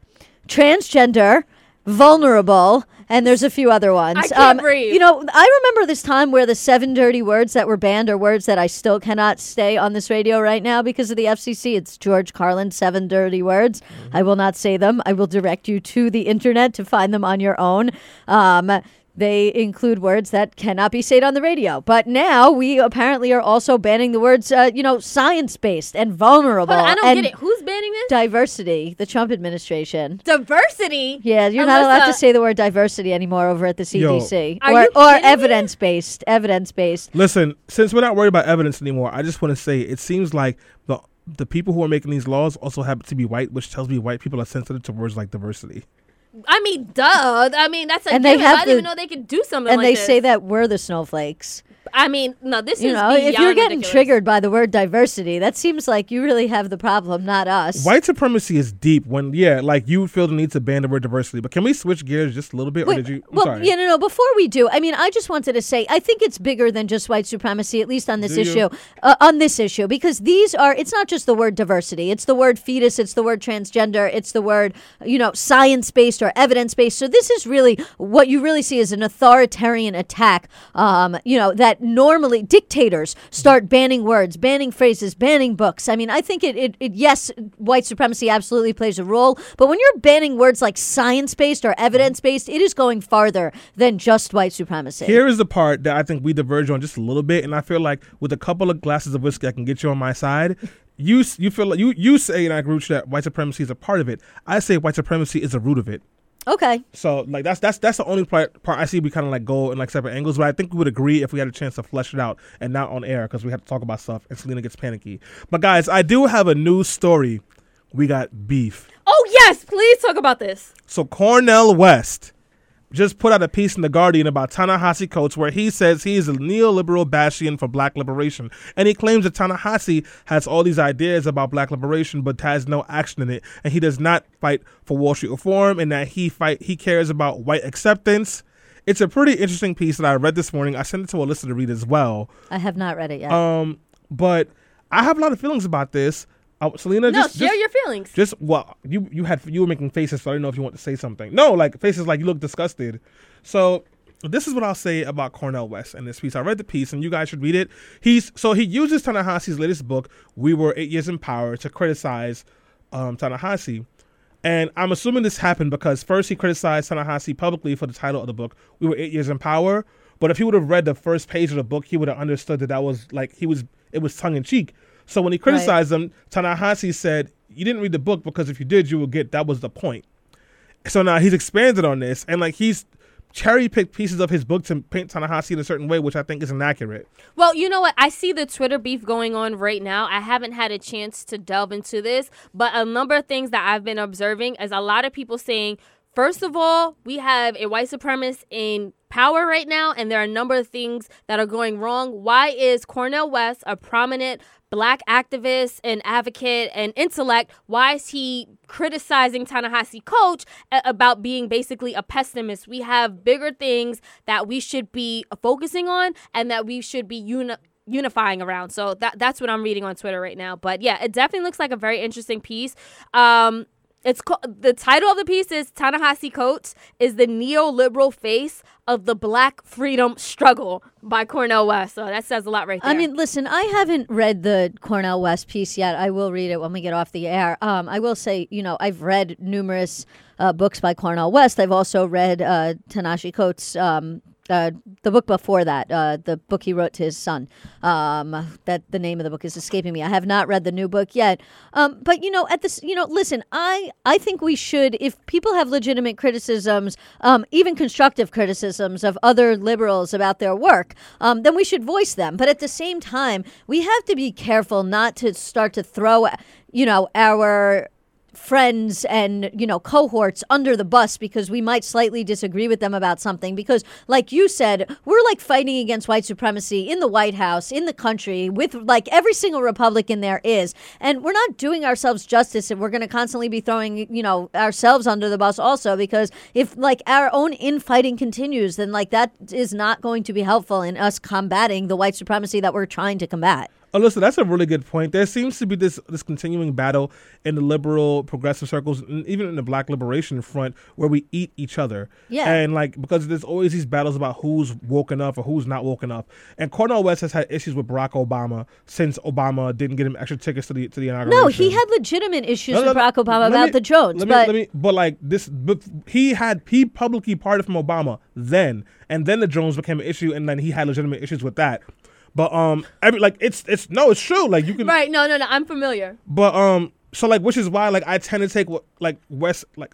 transgender, vulnerable, and there's a few other ones. Um, I can't breathe. You know, I remember this time where the seven dirty words that were banned are words that I still cannot say on this radio right now because of the FCC. It's George Carlin's seven dirty words. I will not say them. I will direct you to the internet to find them on your own. Um, they include words that cannot be said on the radio. But now we apparently are also banning the words, uh, you know, science based and vulnerable. Hold on, I don't get it. Who's banning this? Diversity, the Trump administration. Diversity. Yeah, you're not allowed to Ilyssa, say the word diversity anymore over at the Yo. CDC, Are or you or kidding me? evidence based, evidence based. Listen, since we're not worried about evidence anymore, I just want to say it seems like the the people who are making these laws also happen to be white, which tells me white people are sensitive to words like diversity. I mean, duh. I mean, that's a And they have I didn't even know they could do something like that. And like they this. say that we're the snowflakes. I mean, no, this You is know, if you're getting ridiculous. triggered by the word diversity, that seems like you really have the problem, not us. White supremacy is deep when, yeah, like you feel the need to ban the word diversity. But can we switch gears just a little bit? or did you? I'm well, sorry. yeah, no, no. Before we do, I mean, I just wanted to say, I think it's bigger than just white supremacy, at least on this Do issue. Uh, on this issue, because these are, it's not just the word diversity. It's the word fetus. It's the word transgender. It's the word, you know, science based or evidence based. So this is really what you really see is an authoritarian attack. Um, you know, that normally dictators start banning words, banning phrases, banning books. I mean, I think it, it, it yes, white supremacy absolutely plays a role, but when you're banning words like science based or evidence based, it is going farther than just white supremacy. Here is the part that I think we diverge on just a little bit, and I feel like with a couple of glasses of whiskey, I can get you on my side. You you feel like you you say in our group that white supremacy is a part of it. I say white supremacy is the root of it. Okay. So like that's that's that's the only part part I see we kind of like go in like separate angles. But I think we would agree if we had a chance to flesh it out and not on air because we have to talk about stuff and Selena gets panicky. But guys, I do have a new story. We got beef. Oh yes, please talk about this. So Cornel West just put out a piece in the Guardian about Ta-Nehisi Coates where he says he is a neoliberal bastion for black liberation. And he claims that Ta-Nehisi has all these ideas about black liberation but has no action in it. And he does not fight for Wall Street reform and that he fight he cares about white acceptance. It's a pretty interesting piece that I read this morning. I sent it to Ilyssa to read as well. I have not read it yet. Um, but I have a lot of feelings about this. Selena, No, just, share just- your feelings. just well, you you had you were making faces, so I don't know if you want to say something. No, like faces like you look disgusted. So this is what I'll say about Cornel West and this piece. I read the piece, and you guys should read it. He's so he uses Ta-Nehisi's latest book, "We Were Eight Years in Power," to criticize um, Ta-Nehisi. And I'm assuming this happened because first he criticized Ta-Nehisi publicly for the title of the book, We Were Eight Years in Power. But if he would have read the first page of the book, he would have understood that that was like he was it was tongue in cheek. So when he criticized him, Ta-Nehisi said, "You didn't read the book because if you did, you would get that was the point." So now he's expanded on this, and like he's cherry picked pieces of his book to paint Ta-Nehisi in a certain way, which I think is inaccurate. Well, you know what? I see the Twitter beef going on right now. I haven't had a chance to delve into this, but a number of things that I've been observing is a lot of people saying, first of all, we have a white supremacist in power right now, and there are a number of things that are going wrong. Why is Cornel West, a prominent black activist and advocate and intellect, why is he criticizing Ta-Nehisi Coates about being basically a pessimist? We have bigger things that we should be focusing on and that we should be uni- unifying around. So that that's what I'm reading on Twitter right now. But yeah, it definitely looks like a very interesting piece. Um it's co- the title of the piece is Ta-Nehisi Coates is the neoliberal face of the Black freedom struggle by Cornel West. So that says a lot right there. I mean, listen, I haven't read the Cornel West piece yet. I will read it when we get off the air. Um, I will say, you know, I've read numerous uh, books by Cornel West. I've also read uh, Tanashi Coates' um, uh, the book before that, uh, the book he wrote to his son. Um, that the name of the book is escaping me. I have not read the new book yet. Um, but you know, at this, you know, listen, I I think we should, if people have legitimate criticisms, um, even constructive criticisms of other liberals about their work, um, then we should voice them. But at the same time, we have to be careful not to start to throw, you know, our friends and you know cohorts under the bus because we might slightly disagree with them about something because like you said we're like fighting against white supremacy in the white house in the country with like every single republican there is. And we're not doing ourselves justice if we're going to constantly be throwing you know ourselves under the bus also because if like our own infighting continues then like that is not going to be helpful in us combating the white supremacy that we're trying to combat Oh, Ilyssa, that's a really good point. There seems to be this this continuing battle in the liberal progressive circles, and even in the Black liberation front, where we eat each other. Yeah. And like because there's always these battles about who's woken up or who's not woken up. And Cornel West has had issues with Barack Obama since Obama didn't get him extra tickets to the to the inauguration. no he had legitimate issues No, with barack obama about me- the drones let me- but let me- but like this, but he had he publicly parted from Obama then, and then the drones became an issue, and then he had legitimate issues with that. But um, every like it's it's no, it's true. Like you can right? No, no, no. I'm familiar. but um, so like, which is why like I tend to take what like West like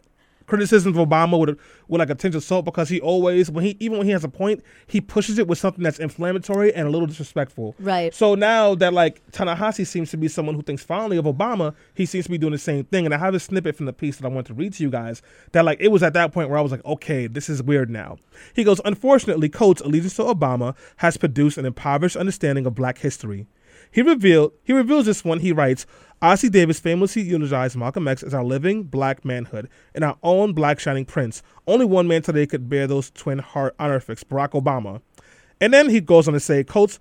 criticisms of Obama with a, with like a tinge of salt because he always when he even when he has a point he pushes it with something that's inflammatory and a little disrespectful. Right. So now that like Ta-Nehisi seems to be someone who thinks fondly of Obama, he seems to be doing the same thing. And I have a snippet from the piece that I want to read to you guys that like it was at that point where I was like, okay, this is weird now. He goes, unfortunately, Coates' allegiance to Obama has produced an impoverished understanding of Black history. He revealed he reveals this one. he writes, Ossie Davis famously eulogized Malcolm X as our living black manhood and our own black shining prince. Only one man today could bear those twin heart honorifics, Barack Obama. And then he goes on to say, Coates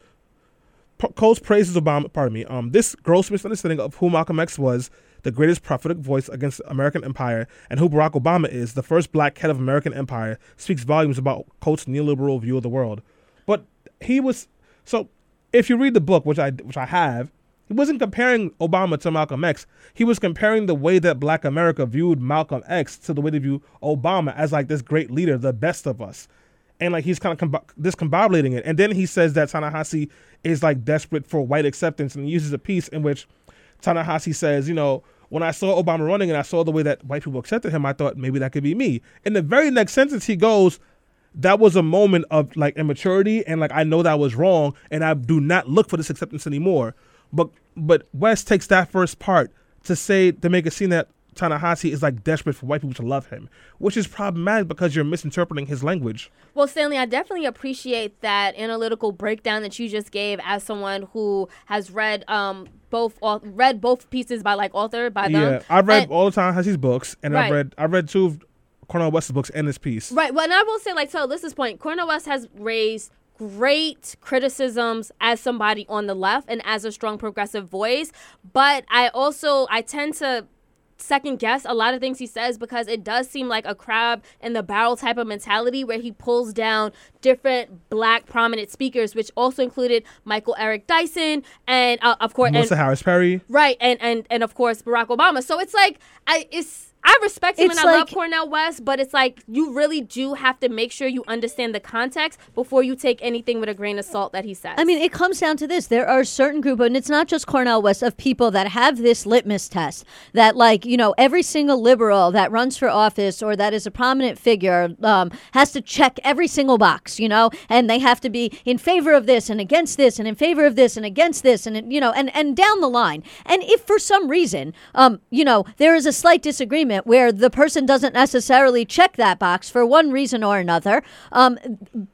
Coates praises Obama, pardon me, um, this gross misunderstanding of who Malcolm X was, the greatest prophetic voice against American empire, and who Barack Obama is, the first black head of American empire, speaks volumes about Coates' neoliberal view of the world. But he was so. If you read the book, which I which I have, he wasn't comparing Obama to Malcolm X. He was comparing the way that Black America viewed Malcolm X to the way they view Obama as like this great leader, the best of us and like he's kind of comb- discombobulating it. And then he says that Ta-Nehisi is like desperate for white acceptance, and he uses a piece in which Ta-Nehisi says, you know, when I saw Obama running and I saw the way that white people accepted him, I thought maybe that could be me. In the very next sentence, he goes, that was a moment of like immaturity and like I know that was wrong and I do not look for this acceptance anymore. But but West takes that first part to say to make it seem that Ta-Nehisi is like desperate for white people to love him, which is problematic because you're misinterpreting his language. Well, Stanley, I definitely appreciate that analytical breakdown that you just gave as someone who has read um both read both pieces by like author by them. Yeah, I've read And- all the time has his books, and I've read I've read two of Cornel West's books and this piece. Right. Well, and I will say, like, to Ilyssa's point, Cornel West has raised great criticisms as somebody on the left and as a strong progressive voice. But I also, I tend to second guess a lot of things he says because it does seem like a crab in the barrel type of mentality where he pulls down different black prominent speakers, which also included Michael Eric Dyson and uh, of course Melissa and, Harris Perry. right and and and of course Barack Obama. So it's like I it's. I respect him It's and I love Cornel West, but it's like you really do have to make sure you understand the context before you take anything with a grain of salt that he says. I mean, it comes down to this. There are a certain group, and it's not just Cornel West, of people that have this litmus test that, like, you know, every single liberal that runs for office or that is a prominent figure um, has to check every single box, you know, and they have to be in favor of this and against this and in favor of this and against this and, you know, and, and down the line. And if for some reason, um, you know, there is a slight disagreement where the person doesn't necessarily check that box for one reason or another, um,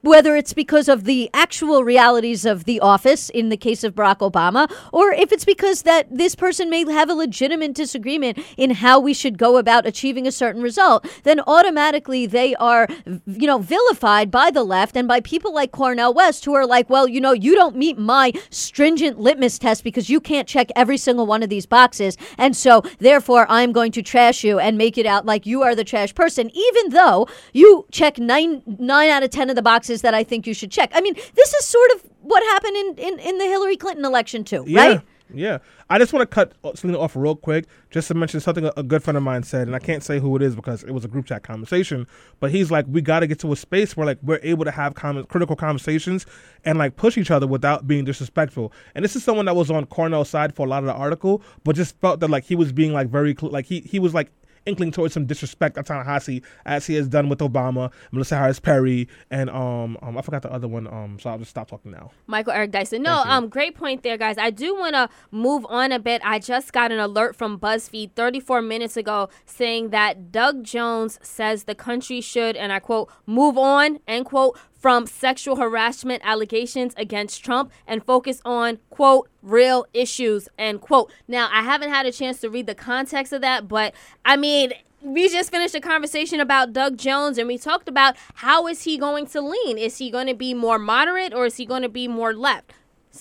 whether it's because of the actual realities of the office in the case of Barack Obama, or if it's because that this person may have a legitimate disagreement in how we should go about achieving a certain result, then automatically they are, you know, vilified by the left and by people like Cornel West who are like, well, you know, you don't meet my stringent litmus test because you can't check every single one of these boxes, and so therefore I'm going to trash you and make it out like you are the trash person, even though you check nine nine out of ten of the boxes that I think you should check. I mean, this is sort of what happened in, in, in the Hillary Clinton election too, Yeah. right? Yeah. I just want to cut Selena off real quick just to mention something a, good friend of mine said, and I can't say who it is because it was a group chat conversation. But he's like, we got to get to a space where like we're able to have com- critical conversations and like push each other without being disrespectful. And this is someone that was on Cornel's side for a lot of the article, but just felt that like he was being like very cl- like he he was like inkling towards some disrespect of Ta-Nehisi as he has done with Obama, Melissa Harris Perry, and um, um I forgot the other one. Um, so I'll just stop talking now. Michael Eric Dyson. No, um, great point there, guys. I do want to move on a bit. I just got an alert from BuzzFeed 34 minutes ago saying that Doug Jones says the country should, and I quote, move on, end quote, from sexual harassment allegations against Trump and focus on, quote, real issues, end quote. Now, I haven't had a chance to read the context of that, but I mean, we just finished a conversation about Doug Jones and we talked about how is he going to lean? Is he going to be more moderate or is he going to be more left?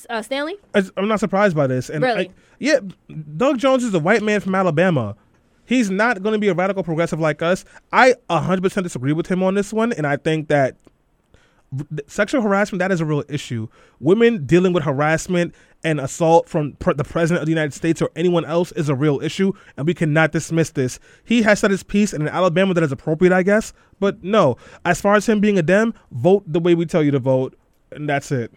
Uh, Stanley? I'm not surprised by this. And Really? I- yeah, Doug Jones is a white man from Alabama. He's not going to be a radical progressive like us. I 100% disagree with him on this one, and I think that sexual harassment that is a real issue. Women dealing with harassment and assault from pr- the president of the United States or anyone else is a real issue, and we cannot dismiss this. He has said his piece, in Alabama that is appropriate, I guess. But no, as far as him being a Dem, vote the way we tell you to vote, and that's it.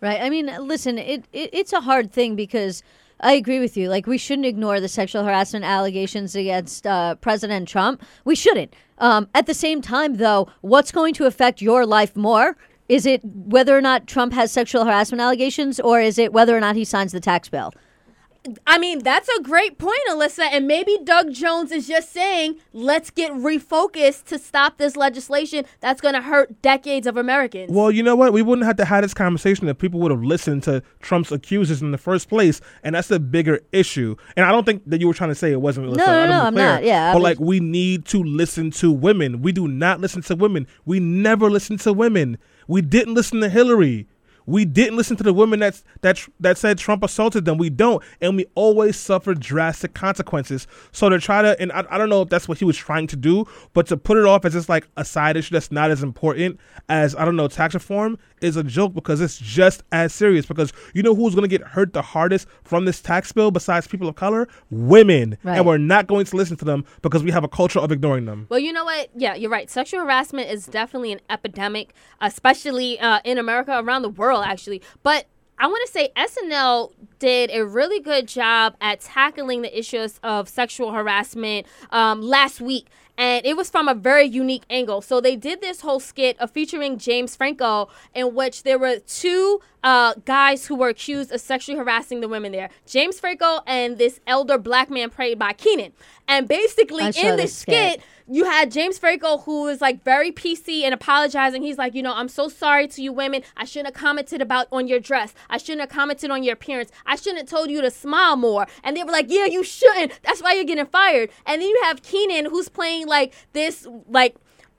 Right. I mean, listen, it, it it's a hard thing because I agree with you. Like, we shouldn't ignore the sexual harassment allegations against uh, President Trump. We shouldn't. Um, at the same time, though, what's going to affect your life more? Is it whether or not Trump has sexual harassment allegations, or is it whether or not he signs the tax bill? I mean, that's a great point, Ilyssa. And maybe Doug Jones is just saying, let's get refocused to stop this legislation that's going to hurt decades of Americans. Well, you know what? We wouldn't have to have this conversation if people would have listened to Trump's accusers in the first place, and that's the bigger issue. And I don't think that you were trying to say it wasn't. Melissa. no, don't no, I'm not. Yeah, I but like we need to listen to women. We do not listen to women. We never listen to women. We didn't listen to Hillary. We didn't listen to the women that that that said Trump assaulted them. We don't, and we always suffer drastic consequences. So to try to, and I, I don't know if that's what he was trying to do, but to put it off as just like a side issue that's not as important as I don't know tax reform is a joke because it's just as serious. Because you know who's going to get hurt the hardest from this tax bill besides people of color? Women, Right. and we're not going to listen to them because we have a culture of ignoring them. Well, you know what? Yeah, you're right. Sexual harassment is definitely an epidemic, especially uh, in America, around the world, actually. But I want to say SNL did a really good job at tackling the issues of sexual harassment um, last week. And it was from a very unique angle. So they did this whole skit of featuring James Franco, in which there were two uh, guys who were accused of sexually harassing the women there. James Franco and this elder black man played by Kenan. And basically, in skit. skit, you had James Franco who is like very PC and apologizing. He's like, you know, I'm so sorry to you women. I shouldn't have commented about on your dress. I shouldn't have commented on your appearance. I shouldn't have told you to smile more. And they were like, yeah, you shouldn't. That's why you're getting fired. And then you have Kenan who's playing like this like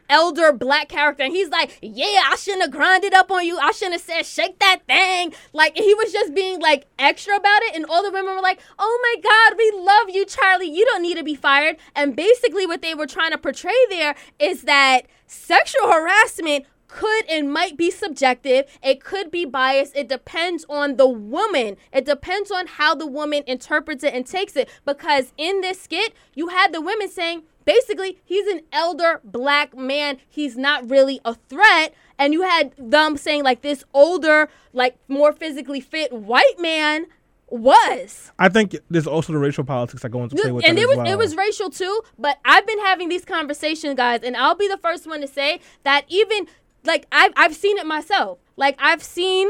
elder black character, and he's like, "Yeah, I shouldn't have grinded up on you. I shouldn't have said shake that thing." Like he was just being like extra about it, and all the women were like, "Oh my God, we love you, Charlie. You don't need to be fired." And basically, what they were trying to portray there is that sexual harassment could and might be subjective. It could be biased. It depends on the woman. It depends on how the woman interprets it and takes it. Because in this skit, you had the women saying, basically, he's an elder black man. He's not really a threat. And you had them saying, like, this older, like, more physically fit white man was. I think there's also the racial politics that go into play with and it as was well. it was racial too but i've been having these conversations guys and i'll be the first one to say that even like i've, I've seen it myself like i've seen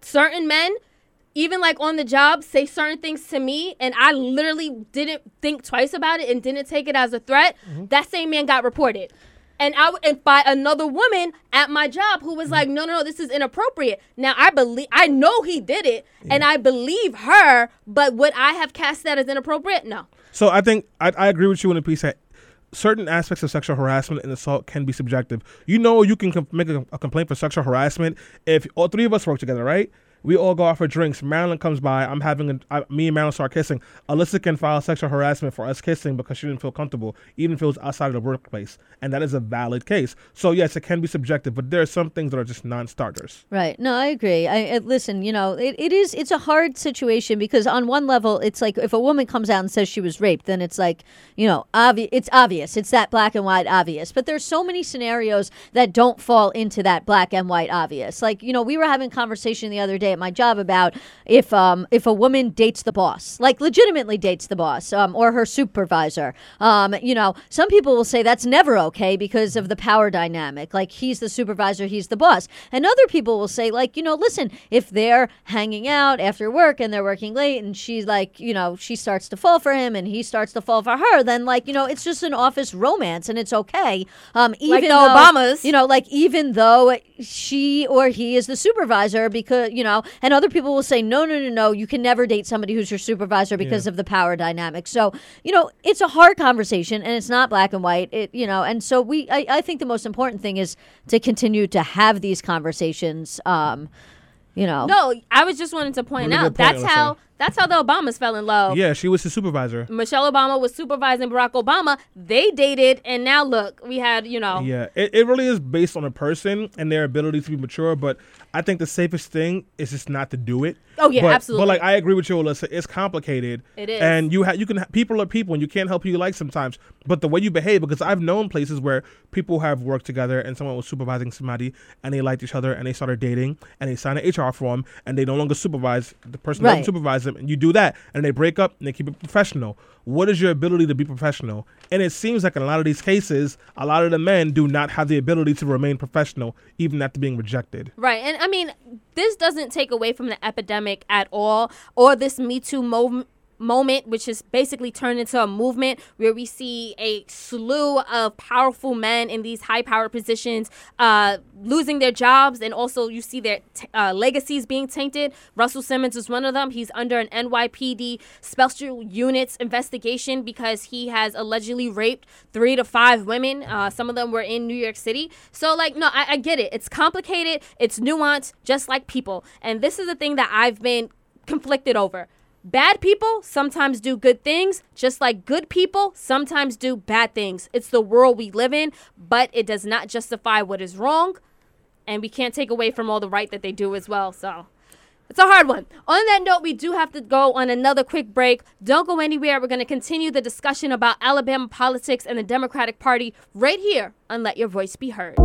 certain men even like on the job say certain things to me and i literally didn't think twice about it and didn't take it as a threat Mm-hmm. that same man got reported and I and by another woman at my job who was like, no, no, no, this is inappropriate. Now I believe I know he did it, and I believe her. But would I have cast that as inappropriate? No. So I think I, I agree with you in the piece that certain aspects of sexual harassment and assault can be subjective. You know, you can make a, a complaint for sexual harassment if all three of us work together, right? We all go out for drinks. Marilyn comes by. I'm having a, I, me and Marilyn start kissing. Ilyssa can file sexual harassment for us kissing because she didn't feel comfortable, even if it was outside of the workplace, and that is a valid case. So yes, it can be subjective, but there are some things that are just non-starters. Right. No, I agree. I, I listen. You know, it, it is. It's a hard situation because on one level, it's like if a woman comes out and says she was raped, then it's like you know, obvious. It's obvious. It's that black and white obvious. But there's so many scenarios that don't fall into that black and white obvious. Like you know, we were having a conversation the other day at my job about if um if a woman dates the boss, like legitimately dates the boss, um, or her supervisor. Um, you know, some people will say that's never okay because of the power dynamic. Like he's the supervisor, he's the boss. And other people will say, like, you know, listen, if they're hanging out after work and they're working late and she's like, you know, she starts to fall for him and he starts to fall for her, then like, you know, it's just an office romance and it's okay. Um, even the though, Obamas. you know, like even though she or he is the supervisor because, you know, and other people will say, no, no, no, no, you can never date somebody who's your supervisor because of the power dynamic. So, you know, it's a hard conversation and it's not black and white. It, you know, and so we, I, I think the most important thing is to continue to have these conversations. Um, you know, No, I was just wanting to point out point, that's how Ilyssa. That's how the Obamas fell in love. Yeah, she was his supervisor. Michelle Obama was supervising Barack Obama. They dated, and now look, we had you know. Yeah, it, it really is based on a person and their ability to be mature. But I think the safest thing is just not to do it. Oh, yeah, but, absolutely. But like I agree with you, Ilyssa. It's complicated. It is. and you ha- you can ha- people are people, and you can't help who you like sometimes. But the way you behave, because I've known places where people have worked together, and someone was supervising somebody, and they liked each other, and they started dating, and they signed an HR form, and they no longer supervise the person that Right. Them, and you do that, and they break up, and they keep it professional. What is your ability to be professional? And it seems like in a lot of these cases, a lot of the men do not have the ability to remain professional, even after being rejected. Right. And I mean, this doesn't take away from the epidemic at all or this Me Too mov- moment, which is basically turned into a movement where we see a slew of powerful men in these high power positions uh, losing their jobs. And also, you see their t- uh, legacies being tainted. Russell Simmons is one of them. He's under an NYPD special units investigation because he has allegedly raped three to five women. Uh, some of them were in New York City. So, like, no, I, I get it. It's complicated, it's nuanced, just like people. And this is the thing that I've been conflicted over. Bad people sometimes do good things, just like good people sometimes do bad things. It's the world we live in, but it does not justify what is wrong. And we can't take away from all the right that they do as well. So it's a hard one. On that note, we do have to go on another quick break. Don't go anywhere. We're going to continue the discussion about Alabama politics and the Democratic Party right here on Let Your Voice Be Heard.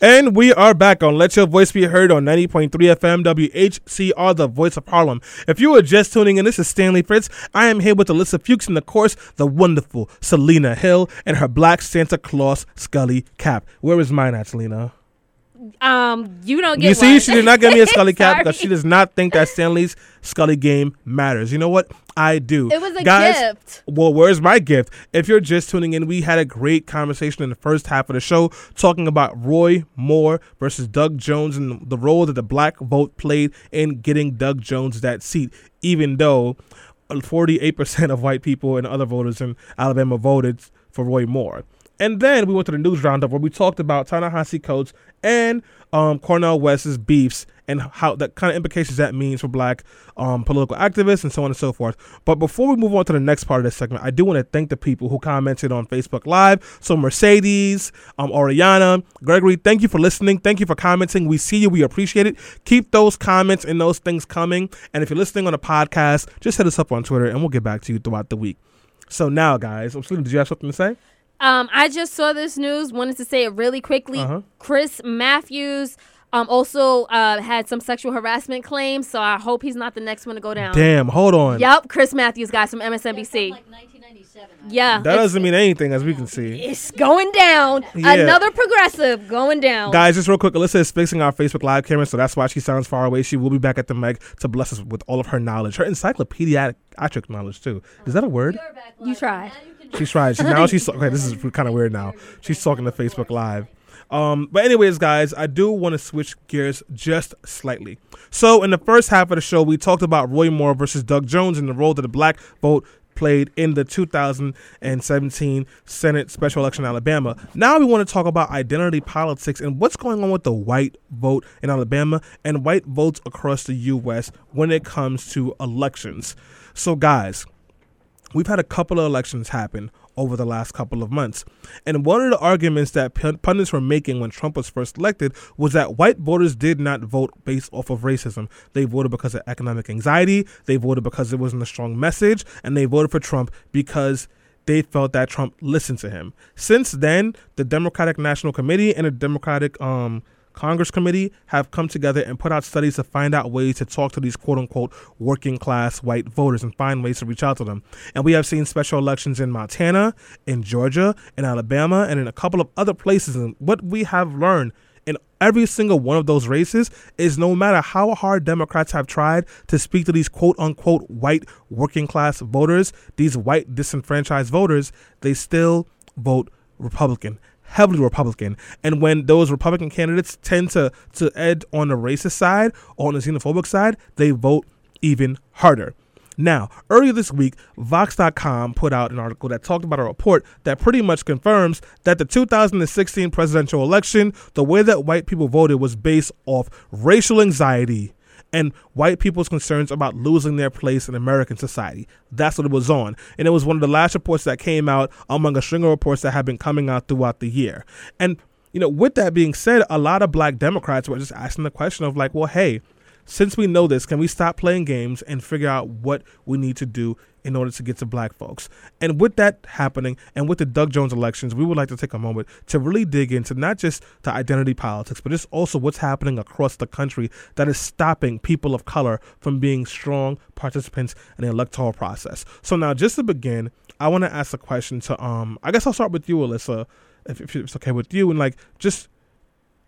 And we are back on Let Your Voice Be Heard on 90.3 FM WHCR, the voice of Harlem. If you are just tuning in, this is Stanley Fritz. I am here with Ilyssa Fuchs and, of course, the wonderful Selena Hill and her black Santa Claus Scully cap. Where is mine at, Selena? Um, you don't get You see, one. she did not give me a Scully cap because she does not think that Stanley's Scully game matters. You know what? I do. It was a Guys, gift. Well, where's my gift? If you're just tuning in, we had a great conversation in the first half of the show talking about Roy Moore versus Doug Jones and the role that the black vote played in getting Doug Jones that seat, even though 48% of white people and other voters in Alabama voted for Roy Moore. And then we went to the news roundup where we talked about Ta-Nehisi Coates and um, Cornel West's beefs and how that kind of implications that means for black um, political activists and so on and so forth. But before we move on to the next part of this segment, I do want to thank the people who commented on Facebook Live. So Mercedes, um, Oriana, Gregory, thank you for listening. Thank you for commenting. We see you. We appreciate it. Keep those comments and those things coming. And if you're listening on a podcast, just hit us up on Twitter and we'll get back to you throughout the week. So now, guys, I'm did you have something to say? Um, I just saw this news. Wanted to say it really quickly. Uh-huh. Chris Matthews um, also uh, had some sexual harassment claims, so I hope he's not the next one to go down. Damn, hold on. Yep, Chris Matthews, guys from MSNBC. Yeah, That doesn't mean anything, as we can see. it's going down. Yeah. Another progressive going down. Guys, just real quick, Ilyssa is fixing our Facebook Live camera, so that's why she sounds far away. She will be back at the mic to bless us with all of her knowledge, her encyclopedic knowledge too. Is that a word? You tried. She's trying. She, now she's okay. This is kind of weird now. She's talking to Facebook Live. Um, but anyways, guys, I do want to switch gears just slightly. So in the first half of the show, we talked about Roy Moore versus Doug Jones and the role that the black vote played in the 2017 Senate special election in Alabama. Now we want to talk about identity politics and what's going on with the white vote in Alabama and white votes across the U.S. when it comes to elections. So, guys, we've had a couple of elections happen over the last couple of months. And one of the arguments that pundits were making when Trump was first elected was that white voters did not vote based off of racism. They voted because of economic anxiety, they voted because it wasn't a strong message, and they voted for Trump because they felt that Trump listened to him. Since then, the Democratic National Committee and the Democratic um, Congress Committee have come together and put out studies to find out ways to talk to these quote unquote working class white voters and find ways to reach out to them. And we have seen special elections in Montana, in Georgia, in Alabama, and in a couple of other places. And what we have learned in every single one of those races is no matter how hard Democrats have tried to speak to these quote unquote white working class voters, these white disenfranchised voters, they still vote Republican heavily Republican. And when those Republican candidates tend to to ed on the racist side or on the xenophobic side, they vote even harder. Now, earlier this week, Vox.com put out an article that talked about a report that pretty much confirms that the 2016 presidential election, the way that white people voted was based off racial anxiety and white people's concerns about losing their place in American society. That's what it was on. And it was one of the last reports that came out among a string of reports that have been coming out throughout the year. And, you know, with that being said, a lot of black Democrats were just asking the question of, like, well, hey, since we know this, can we stop playing games and figure out what we need to do in order to get to black folks? And with that happening, and with the Doug Jones elections, we would like to take a moment to really dig into not just the identity politics, but just also what's happening across the country that is stopping people of color from being strong participants in the electoral process. So now, just to begin, I want to ask a question to um, I guess I'll start with you, Ilyssa, if, if it's okay with you, and like just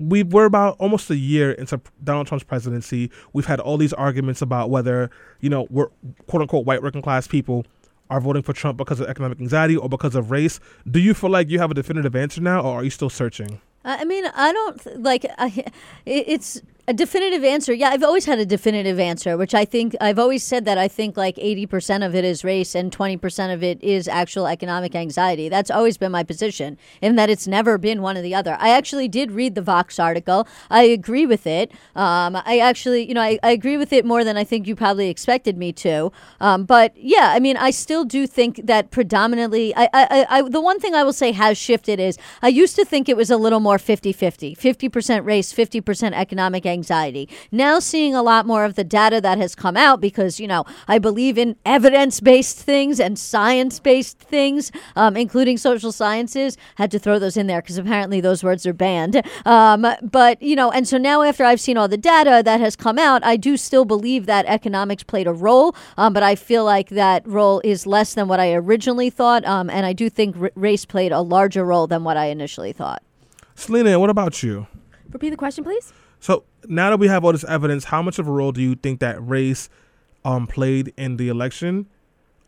we were about almost a year into Donald Trump's presidency. We've had all these arguments about whether, you know, we're quote unquote white working class people are voting for Trump because of economic anxiety or because of race. Do you feel like you have a definitive answer now, or are you still searching? Uh, I mean, I don't like. I, it's a definitive answer. Yeah, I've always had a definitive answer, which I think I've always said that I think like eighty percent of it is race and twenty percent of it is actual economic anxiety. That's always been my position, in that it's never been one or the other. I actually did read the Vox article. I agree with it. Um, I actually, you know, I, I agree with it more than I think you probably expected me to. Um, but yeah, I mean, I still do think that predominantly, I, I, I, the one thing I will say has shifted is I used to think it was a little more 50 50, 50% race, 50% economic anxiety. Now seeing a lot more of the data that has come out because, you know, I believe in evidence based things and science based things, um, including social sciences. Had to throw those in there because apparently those words are banned. Um, but, you know, and so now after I've seen all the data that has come out, I do still believe that economics played a role, um, but I feel like that role is less than what I originally thought. Um, and I do think r- race played a larger role than what I initially thought. Selena, what about you? Repeat the question, please. So now that we have all this evidence, how much of a role do you think that race um played in the election?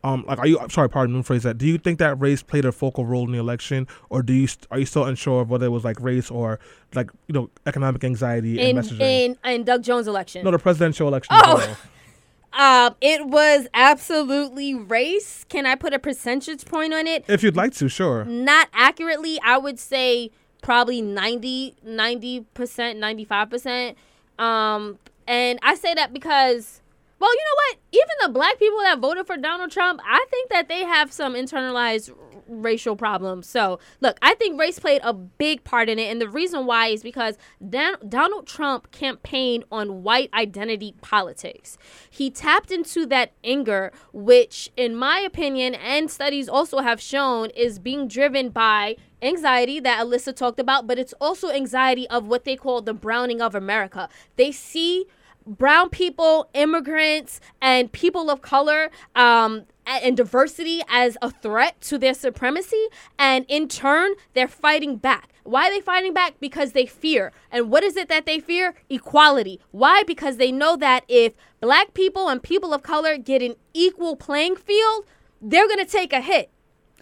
Um, like, are you? I'm sorry, pardon me, phrase that. Do you think that race played a focal role in the election, or do you are you still unsure of whether it was like race or like you know economic anxiety and messaging? in in Doug Jones' election. no, the presidential election. Oh. Um, it was absolutely race. Can I put a percentage point on it? if you'd like to, sure. Not accurately. I would say probably 90 90% ninety five percent. Um, and I say that because. Well, you know what? Even the black people that voted for Donald Trump, I think that they have some internalized racial problems. So, look, I think race played a big part in it. And the reason why is because Dan- Donald Trump campaigned on white identity politics. He tapped into that anger, which, in my opinion, and studies also have shown, is being driven by anxiety that Ilyssa talked about, but it's also anxiety of what they call the browning of America. They see brown people, immigrants, and people of color um, and diversity as a threat to their supremacy. And in turn, they're fighting back. Why are they fighting back? Because they fear. And what is it that they fear? Equality. Why? Because they know that if black people and people of color get an equal playing field, they're going to take a hit.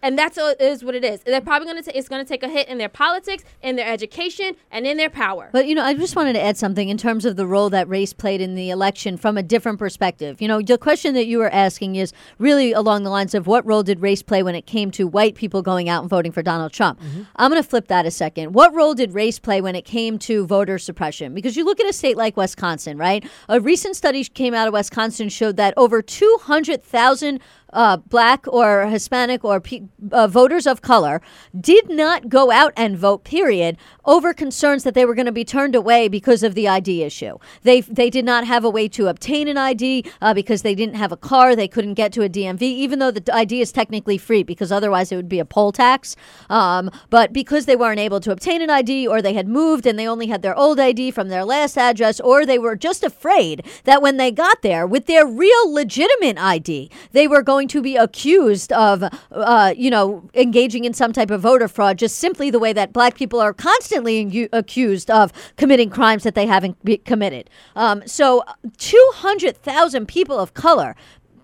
And that's what it is what it is. They're probably going to ta- it's going to take a hit in their politics, in their education, and in their power. But you know, I just wanted to add something in terms of the role that race played in the election from a different perspective. You know, the question that you were asking is really along the lines of what role did race play when it came to white people going out and voting for Donald Trump. Mm-hmm. I'm going to flip that a second. What role did race play when it came to voter suppression? Because you look at a state like Wisconsin, right? A recent study came out of Wisconsin showed that over 200,000 uh, black or Hispanic or pe- uh, voters of color did not go out and vote. Period. Over concerns that they were going to be turned away because of the ID issue. They they did not have a way to obtain an ID uh, because they didn't have a car. They couldn't get to a DMV, even though the ID is technically free because otherwise it would be a poll tax. Um, but because they weren't able to obtain an ID, or they had moved and they only had their old ID from their last address, or they were just afraid that when they got there with their real legitimate ID, they were going to be accused of, uh, you know, engaging in some type of voter fraud, just simply the way that black people are constantly accused of committing crimes that they haven't committed. Um, so, 200,000 people of color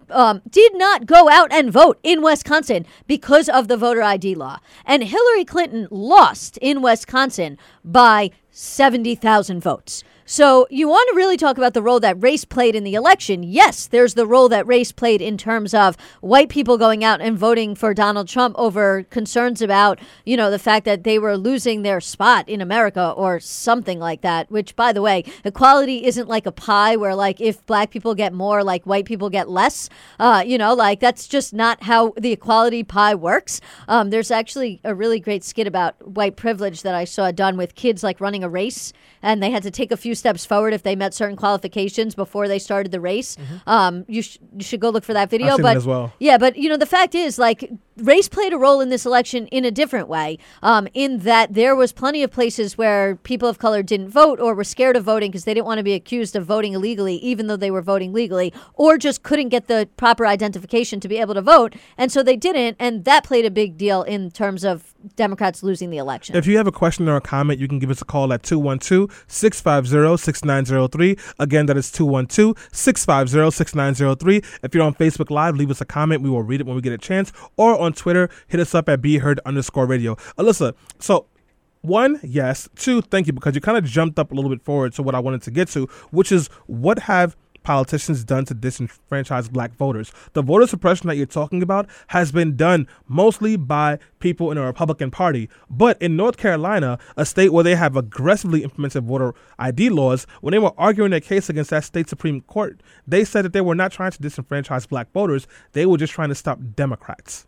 um, did not go out and vote in Wisconsin because of the voter ID law. And Hillary Clinton lost in Wisconsin by 70,000 votes. So you want to really talk about the role that race played in the election. Yes, there's the role that race played in terms of white people going out and voting for Donald Trump over concerns about, you know, the fact that they were losing their spot in America or something like that, which by the way, equality isn't like a pie where like if black people get more, like white people get less. Uh, you know, like that's just not how the equality pie works. Um, there's actually a really great skit about white privilege that I saw done with kids like running a race and they had to take a few steps forward if they met certain qualifications before they started the race. Um, you, sh- you should go look for that video. But as well. yeah, but you know the fact is like race played a role in this election in a different way. Um, in that there was plenty of places where people of color didn't vote or were scared of voting because they didn't want to be accused of voting illegally, even though they were voting legally, or just couldn't get the proper identification to be able to vote, and so they didn't, and that played a big deal in terms of Democrats losing the election. If you have a question or a comment, you can give us a call at 212 650 6903. Again, that is 212 650 6903. If you're on Facebook Live, leave us a comment. We will read it when we get a chance. Or on Twitter, hit us up at BeHeard underscore radio. Ilyssa, so one, yes. Two, thank you, because you kind of jumped up a little bit forward to what I wanted to get to, which is what have politicians done to disenfranchise black voters. The voter suppression that you're talking about has been done mostly by people in the Republican Party. But in North Carolina, a state where they have aggressively implemented voter ID laws, when they were arguing their case against that state Supreme Court, they said that they were not trying to disenfranchise black voters, they were just trying to stop Democrats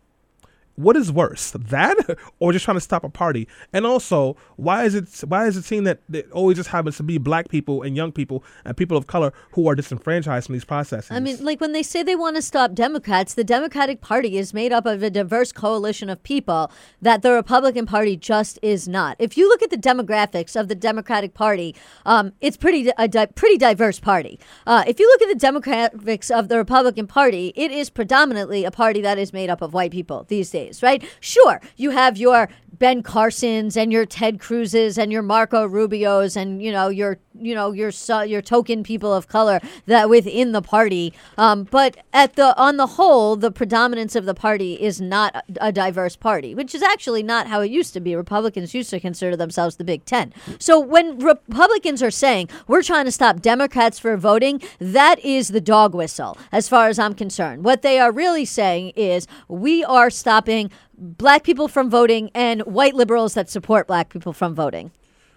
what is worse that or just trying to stop a party and also why is it why is it seen that it always just happens to be black people and young people and people of color who are disenfranchised in these processes I mean, like when they say they want to stop Democrats, the Democratic Party is made up of a diverse coalition of people that the Republican Party just is not. If you look at the demographics of the Democratic Party, um, it's pretty a di- pretty diverse party. Uh, if you look at the demographics of the Republican Party, it is predominantly a party that is made up of white people these days, right? Sure, you have your Ben Carsons and your Ted Cruz's and your Marco Rubios and you know your you know your your token people of color that within the party. Um, but at the on the whole, the predominance of the party is not a, diverse party, which is actually not how it used to be. Republicans used to consider themselves the Big Tent. So when Republicans are saying we're trying to stop Democrats for voting, that is the dog whistle, as far as I'm concerned. What they are really saying is we are stopping black people from voting and white liberals that support black people from voting.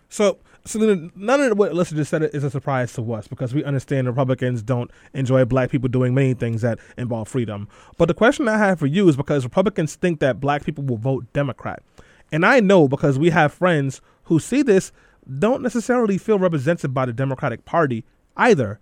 So, Selena, none of what Ilyssa just said is a surprise to us because we understand Republicans don't enjoy black people doing many things that involve freedom. But the question I have for you is because Republicans think that black people will vote Democrat. And I know because we have friends who see this don't necessarily feel represented by the Democratic Party either.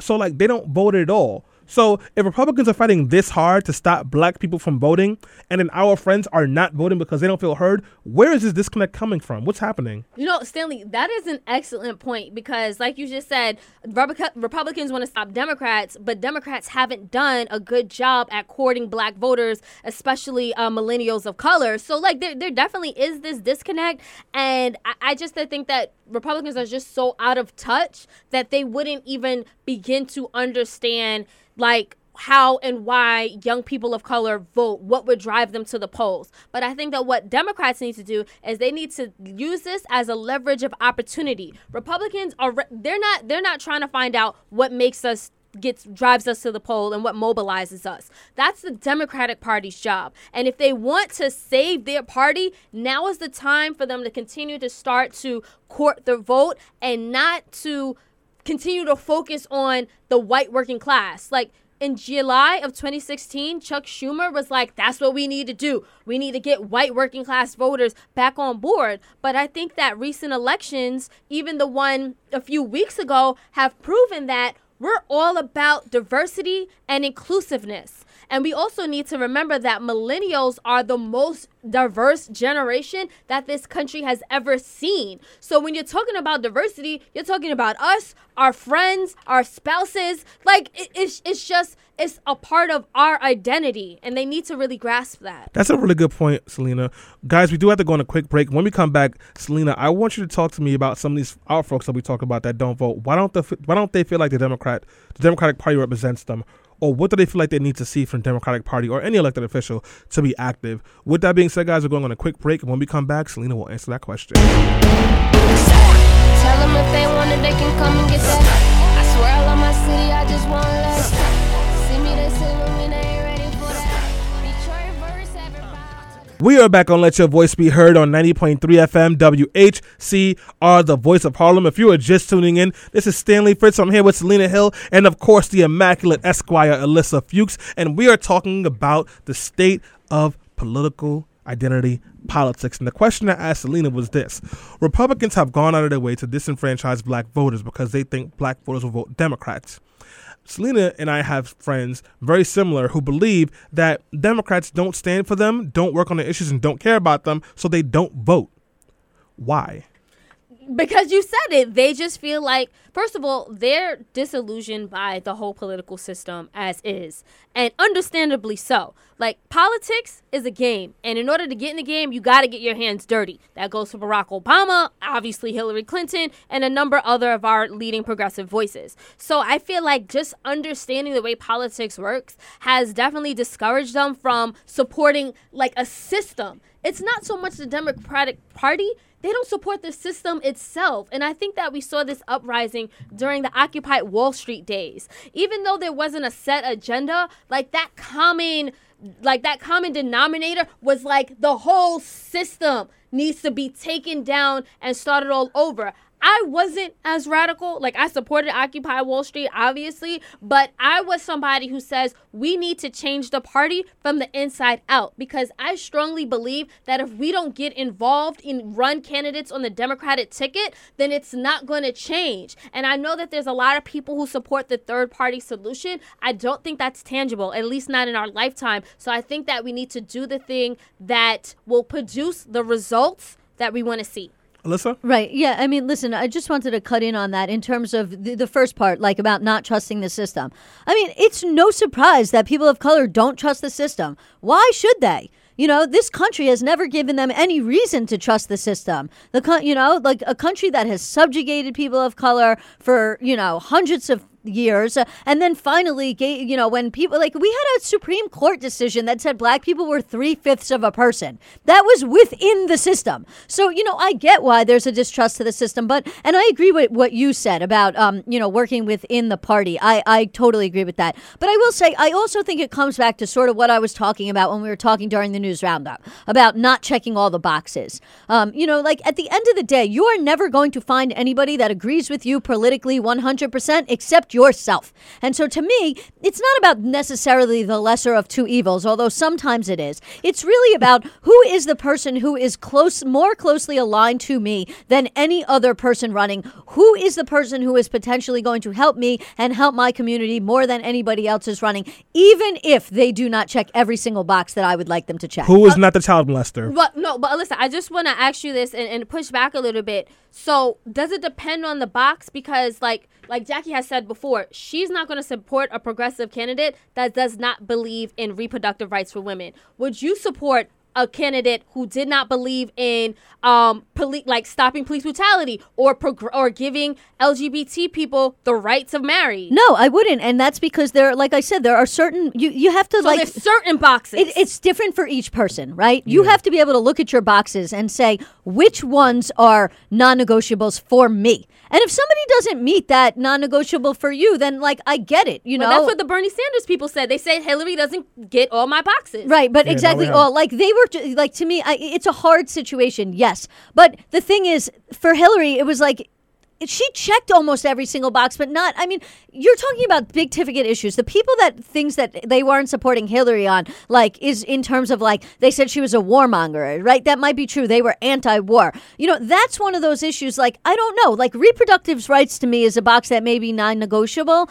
So, like, they don't vote at all. So if Republicans are fighting this hard to stop black people from voting, and then our friends are not voting because they don't feel heard, where is this disconnect coming from? What's happening? You know, Stanley, that is an excellent point because, like you just said, Republicans want to stop Democrats, but Democrats haven't done a good job at courting black voters, especially uh, millennials of color. So, like, there, there definitely is this disconnect, and I, I just think that Republicans are just so out of touch that they wouldn't even begin to understand like how and why young people of color vote, what would drive them to the polls. But I think that what Democrats need to do is they need to use this as a leverage of opportunity. Republicans are they're not they're not trying to find out what makes us gets drives us to the poll and what mobilizes us. That's the Democratic Party's job. And if they want to save their party, now is the time for them to continue to start to court the vote and not to continue to focus on the white working class. Like in July of 2016, Chuck Schumer was like, that's what we need to do. We need to get white working class voters back on board. But I think that recent elections, even the one a few weeks ago, have proven that we're all about diversity and inclusiveness. And we also need to remember that millennials are the most diverse generation that this country has ever seen. So when you're talking about diversity, you're talking about us, our friends, our spouses. Like it, it's it's just it's a part of our identity, and they need to really grasp that. That's a really good point, Selena. Guys, we do have to go on a quick break. When we come back, Selena, I want you to talk to me about some of these our folks that we talk about that don't vote. Why don't the why don't they feel like the Democrat, the Democratic Party represents them? Or what do they feel like they need to see from Democratic Party or any elected official to be active? With that being said, guys, we're going on a quick break. And when we come back, Selena will answer that question. Tell them if they they can come and get that. I swear I love my city, I just want less. We are back on Let Your Voice Be Heard on 90.3 FM WHCR, the voice of Harlem. If you are just tuning in, this is Stanley Fritz. I'm here with Selena Hill and, of course, the immaculate Esquire Ilyssa Fuchs. And we are talking about the state of political identity politics. And the question I asked Selena was this Republicans have gone out of their way to disenfranchise black voters because they think black voters will vote Democrats. Selena and I have friends very similar who believe that Democrats don't stand for them, don't work on the issues, and don't care about them, so they don't vote. Why? Because you said it they just feel like first of all they're disillusioned by the whole political system as is and understandably so. Like politics is a game and in order to get in the game you got to get your hands dirty. That goes for barack obama obviously hillary clinton and a number other of our leading progressive voices. So i feel like just understanding the way politics works has definitely discouraged them from supporting like a system. It's not so much the democratic party they don't support the system itself. And I think that we saw this uprising during the Occupy Wall Street days. Even though there wasn't a set agenda, like that common like that common denominator was like the whole system needs to be taken down and started all over. I wasn't as radical. Like I supported Occupy Wall Street, obviously, but I was somebody who says we need to change the party from the inside out because I strongly believe that if we don't get involved in run candidates on the Democratic ticket, then it's not going to change. And I know that there's a lot of people who support the third party solution. I don't think that's tangible, at least not in our lifetime. So I think that we need to do the thing that will produce the results that we want to see. Ilyssa? Right. Yeah. I mean, listen, I just wanted to cut in on that in terms of the, the, first part, like about not trusting the system. I mean, it's no surprise that people of color don't trust the system. Why should they? You know, this country has never given them any reason to trust the system. The you know, like a country that has subjugated people of color for, you know, hundreds of years. And then finally, you know, when people like we had a Supreme Court decision that said black people were three fifths of a person. That was within the system. So, you know, I get why there's a distrust to the system, but, and I agree with what you said about, um, you know, working within the party. I, I totally agree with that. But I will say, I also think it comes back to sort of what I was talking about when we were talking during the news roundup about not checking all the boxes. Um, you know, like at the end of the day, you are never going to find anybody that agrees with you politically 100% except yourself. And so to me, it's not about necessarily the lesser of two evils, although sometimes it is. It's really about who is the person who is close, more closely aligned to me than any other person running. Who is the person who is potentially going to help me and help my community more than anybody else is running, even if they do not check every single box that I would like them to check. Who is not the child molester? But no, but listen, I just want to ask you this and, and push back a little bit. So, does it depend on the box? Because, like, like Jackie has said before, she's not going to support a progressive candidate that does not believe in reproductive rights for women. Would you support a candidate who did not believe in um poli- like stopping police brutality or progr- or giving LGBT people the right to marry? No, I wouldn't, and that's because there, like I said, there are certain you you have to So like there's certain boxes. It, it's different for each person, right? You have to be able to look at your boxes and say which ones are non-negotiables for me. And if somebody doesn't meet that non-negotiable for you, then like I get it, you But know. that's what the Bernie Sanders people said. They said Hillary doesn't get all my boxes. Right, but Yeah, exactly. all. like they were ju- like to me, I, it's a hard situation, yes. But the thing is, for Hillary, it was like she checked almost every single box, but not. I mean, you're talking about big ticket issues. The people that things that they weren't supporting Hillary on, like, is in terms of like they said she was a warmonger, right? That might be true. They were anti-war. You know, that's one of those issues. Like, I don't know. Like, reproductive rights to me is a box that may be non-negotiable.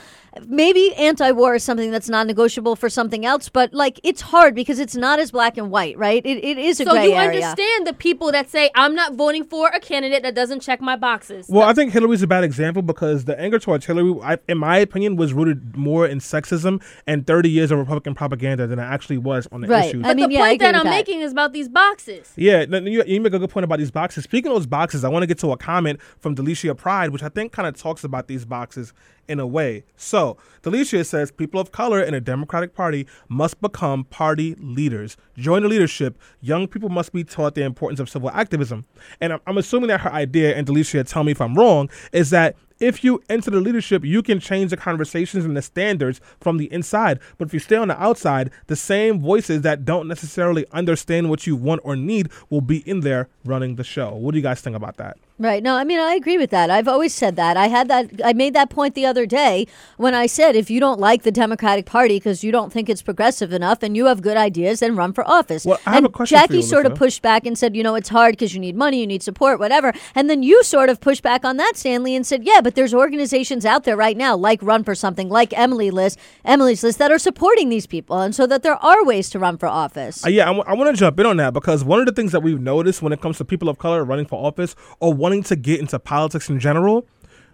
Maybe anti-war is something that's non-negotiable for something else, but like it's hard because it's not as black and white, right? It, it is a So gray you understand the people that say I'm not voting for a candidate that doesn't check my boxes. Well, I think Hillary's a bad example because the anger towards Hillary, I, in my opinion, was rooted more in sexism and 30 years of Republican propaganda than it actually was on the Right. issues. I mean, the yeah, point agree that I'm that. making is about these boxes. Yeah, you, you make a good point about these boxes. Speaking of those boxes, I want to get to a comment from Delicia Pride, which I think kind of talks about these boxes in a way. So, Delicia says people of color in a Democratic Party must become party leaders. Join the leadership. Young people must be taught the importance of civil activism. And I'm, I'm assuming that her idea, and Delicia, tell me if I'm wrong, is that if you enter the leadership, you can change the conversations and the standards from the inside. But if you stay on the outside, the same voices that don't necessarily understand what you want or need will be in there running the show. What do you guys think about that? Right. No, I mean, I agree with that. I've always said that. I had that, I made that point the other day when I said if you don't like the Democratic Party because you don't think it's progressive enough and you have good ideas, then run for office. Well, I have and a question for Jackie you, sort of pushed back and said, you know, it's hard because you need money, you need support, whatever. And then you sort of pushed back on that, Stanley, and said, yeah, but there's organizations out there right now, like Run for Something, like Emily List, Emily's List, that are supporting these people. And so that there are ways to run for office. Uh, yeah, I want to jump in on that because one of the things that we've noticed when it comes to people of color running for office or wanting to get into politics in general,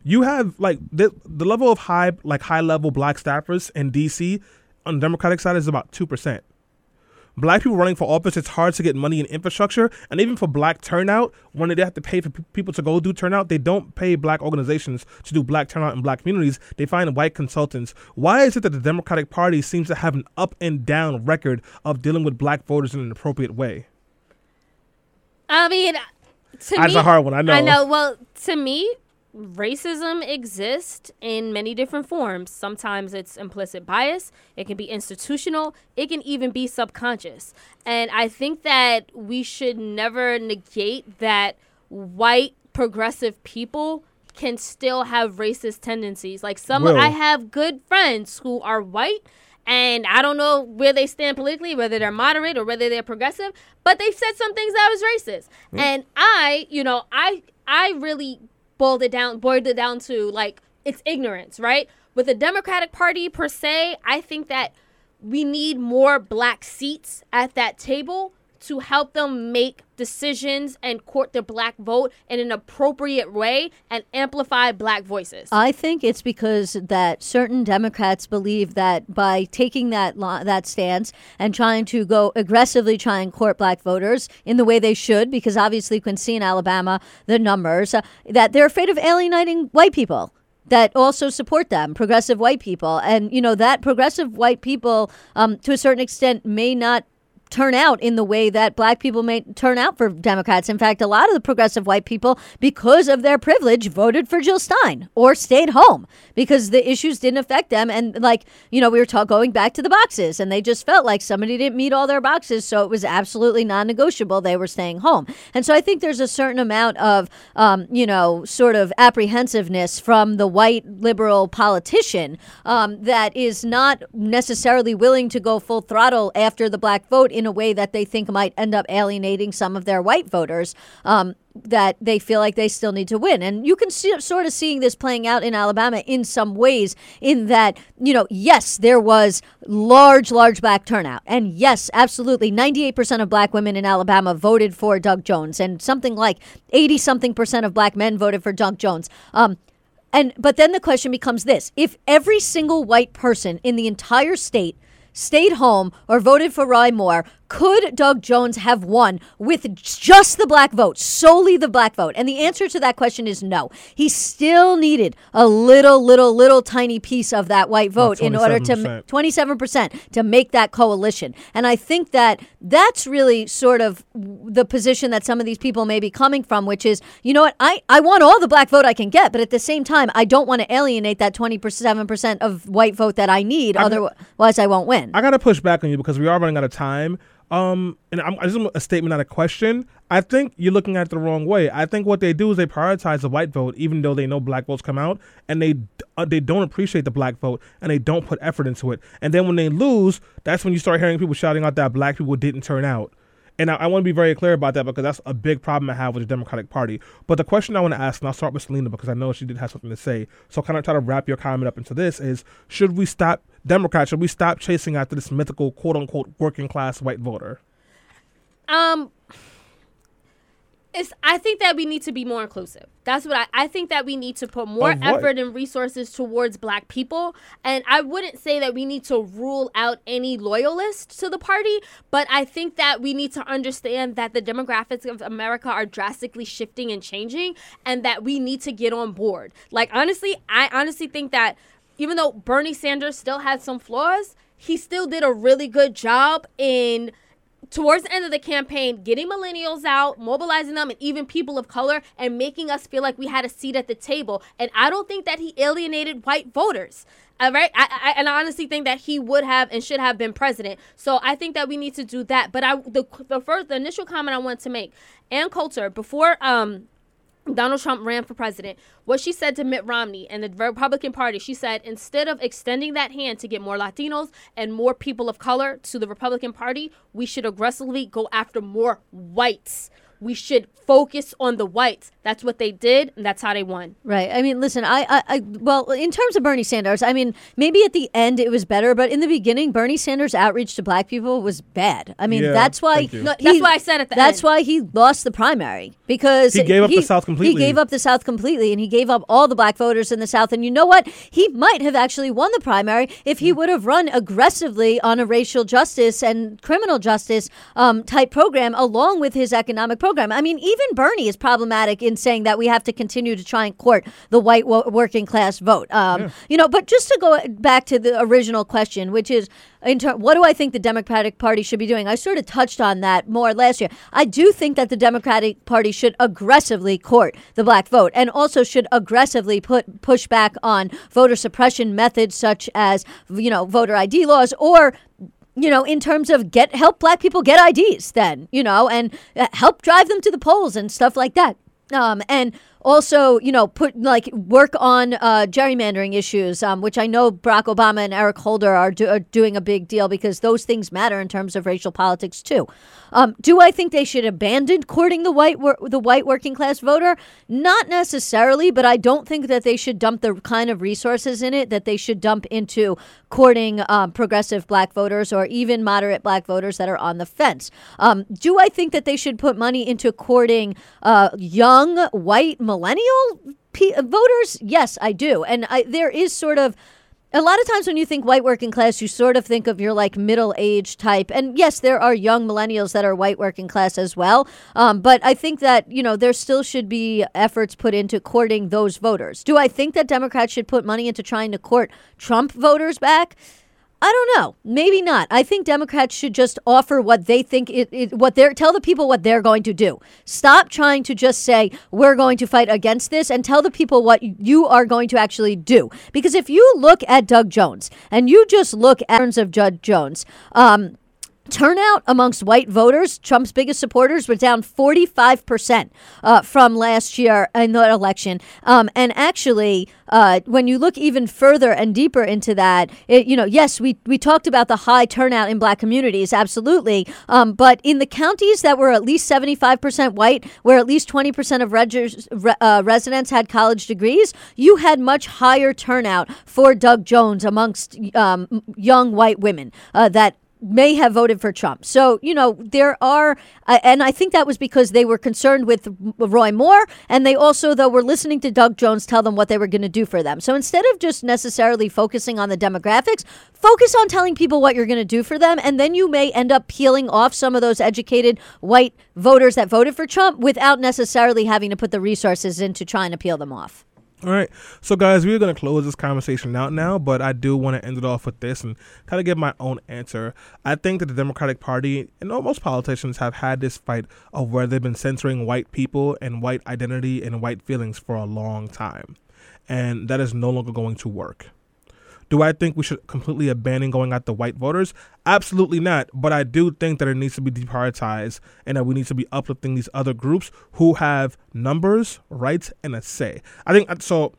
you have like the, the level of high like high level black staffers in DC on the Democratic side is about two percent. Black people running for office, it's hard to get money in infrastructure, and even for black turnout, when they have to pay for pe- people to go do turnout, they don't pay black organizations to do black turnout in black communities. They find white consultants. Why is it that the Democratic Party seems to have an up and down record of dealing with black voters in an appropriate way? I mean, That's me, a hard one, I know. I know. Well, to me, racism exists in many different forms. Sometimes it's implicit bias. It can be institutional. It can even be subconscious. And I think that we should never negate that white progressive people can still have racist tendencies. Like some, Will. I have good friends who are white and I don't know where they stand politically, whether they're moderate or whether they're progressive, but they've said some things that was racist. And I, you know, I I really boiled it down boiled it down to like it's ignorance, right? With the Democratic Party per se, I think that we need more black seats at that table to help them make decisions and court the black vote in an appropriate way and amplify black voices. I think it's because that certain Democrats believe that by taking that that stance and trying to go aggressively try and court black voters in the way they should, because obviously see in Alabama the numbers uh, that they're afraid of alienating white people that also support them, progressive white people. And, you know, that progressive white people, um, to a certain extent, may not turn out in the way that black people may turn out for Democrats. In fact, a lot of the progressive white people, because of their privilege, voted for Jill Stein or stayed home because the issues didn't affect them. And like, you know, we were talking going back to the boxes and they just felt like somebody didn't meet all their boxes. So it was absolutely non negotiable. They were staying home. And so I think there's a certain amount of, um, you know, sort of apprehensiveness from the white liberal politician um, that is not necessarily willing to go full throttle after the black vote in a way that they think might end up alienating some of their white voters. Um, that they feel like they still need to win. And you can see sort of seeing this playing out in Alabama in some ways, in that, you know, yes, there was large, large black turnout. And yes, absolutely, 98% of black women in Alabama voted for Doug Jones, and something like 80 something percent of black men voted for Doug Jones. Um, and but then the question becomes this if every single white person in the entire state stayed home or voted for Roy Moore, could Doug Jones have won with just the black vote, solely the black vote? And the answer to that question is no. He still needed a little, little, little tiny piece of that white vote in order to 27%. 27% to make that coalition. And I think that that's really sort of the position that some of these people may be coming from, which is, you know what, I, I want all the black vote I can get, but at the same time, I don't want to alienate that 27% of white vote that I need. Otherwise, I won't win. I gotta push back on you because we are running out of time. Um, and I'm, I just a statement, not a question. I think you're looking at it the wrong way. I think what they do is they prioritize the white vote, even though they know black votes come out, and they uh, they don't appreciate the black vote, and they don't put effort into it. And then when they lose, that's when you start hearing people shouting out that black people didn't turn out. And I, I want to be very clear about that because that's a big problem I have with the Democratic Party. But the question I want to ask, and I'll start with Selena because I know she did have something to say. So kind of try to wrap your comment up into this: is should we stop Democrats? Should we stop chasing after this mythical quote unquote working class white voter? Um, it's. I think that we need to be more inclusive. That's what I. I think that we need to put more effort and resources towards Black people. And I wouldn't say that we need to rule out any loyalists to the party, but I think that we need to understand that the demographics of America are drastically shifting and changing, and that we need to get on board. Like honestly, I honestly think that even though Bernie Sanders still had some flaws, he still did a really good job in towards the end of the campaign, getting millennials out, mobilizing them, and even people of color, and making us feel like we had a seat at the table. And I don't think that he alienated white voters. All right, I, I, and I honestly think that he would have and should have been president. So I think that we need to do that. But I, the the first, the initial comment I wanted to make, Ann Coulter, before um Donald Trump ran for president, what she said to Mitt Romney and the Republican Party, she said, instead of extending that hand to get more Latinos and more people of color to the Republican Party, we should aggressively go after more whites. We should focus on the whites. That's what they did, and that's how they won. Right. I mean, listen, I, I, I, well, in terms of Bernie Sanders, I mean, maybe at the end it was better, but in the beginning, Bernie Sanders' outreach to black people was bad. I mean, Yeah, that's why. thank. No, that's why I said at the That's end. why he lost the primary because He gave up the South completely. He gave up the South completely, and he gave up all the black voters in the South. And you know what? He might have actually won the primary if Hmm. he would have run aggressively on a racial justice and criminal justice um, type program along with his economic program. I mean, even Bernie is problematic in saying that we have to continue to try and court the white wo- working class vote. Um, You know, but just to go back to the original question, which is in ter- what do I think the Democratic Party should be doing? I sort of touched on that more last year. I do think that the Democratic Party should aggressively court the black vote and also should aggressively put push back on voter suppression methods such as you know voter ID laws or you know, in terms of get help black people get IDs, then you know, and uh, help drive them to the polls and stuff like that. Um, and also, you know, put like work on uh, gerrymandering issues, um, which I know Barack Obama and Eric Holder are, do- are doing a big deal because those things matter in terms of racial politics too. Um, do I think they should abandon courting the white wor- the white working class voter? Not necessarily, but I don't think that they should dump the kind of resources in it that they should dump into courting um, progressive black voters or even moderate black voters that are on the fence. Um, do I think that they should put money into courting uh, young white millennial p- voters? Yes, I do, and I, there is sort of a lot of times when you think white working class, you sort of think of your like middle age type. And yes, there are young millennials that are white working class as well. Um, but I think that, you know, there still should be efforts put into courting those voters. Do I think that Democrats should put money into trying to court Trump voters back? I don't know. Maybe not. I think Democrats should just offer what they think it, it, what they're tell the people what they're going to do. Stop trying to just say we're going to fight against this and tell the people what you are going to actually do. Because if you look at Doug Jones and you just look at terms of Judge Jones, um, Turnout amongst white voters, Trump's biggest supporters, were down 45% uh, from last year in the election. Um, and actually, uh, when you look even further and deeper into that, it, you know, yes, we, we talked about the high turnout in black communities, absolutely. Um, but in the counties that were at least 75% white, where at least 20% of regis, uh, residents had college degrees, you had much higher turnout for Doug Jones amongst um, young white women uh, that may have voted for Trump. So, you know, there are, uh, and I think that was because they were concerned with Roy Moore, and they also, though, were listening to Doug Jones tell them what they were going to do for them. So instead of just necessarily focusing on the demographics, focus on telling people what you're going to do for them, and then you may end up peeling off some of those educated white voters that voted for Trump without necessarily having to put the resources into trying to peel them off. All right. So, guys, we're going to close this conversation out now, but I do want to end it off with this and kind of give my own answer. I think that the Democratic Party and most politicians have had this fight of where they've been censoring white people and white identity and white feelings for a long time. And that is no longer going to work. Do I think we should completely abandon going at the white voters? Absolutely not. But I do think that it needs to be deprioritized and that we need to be uplifting these other groups who have numbers, rights, and a say. I think uh, so.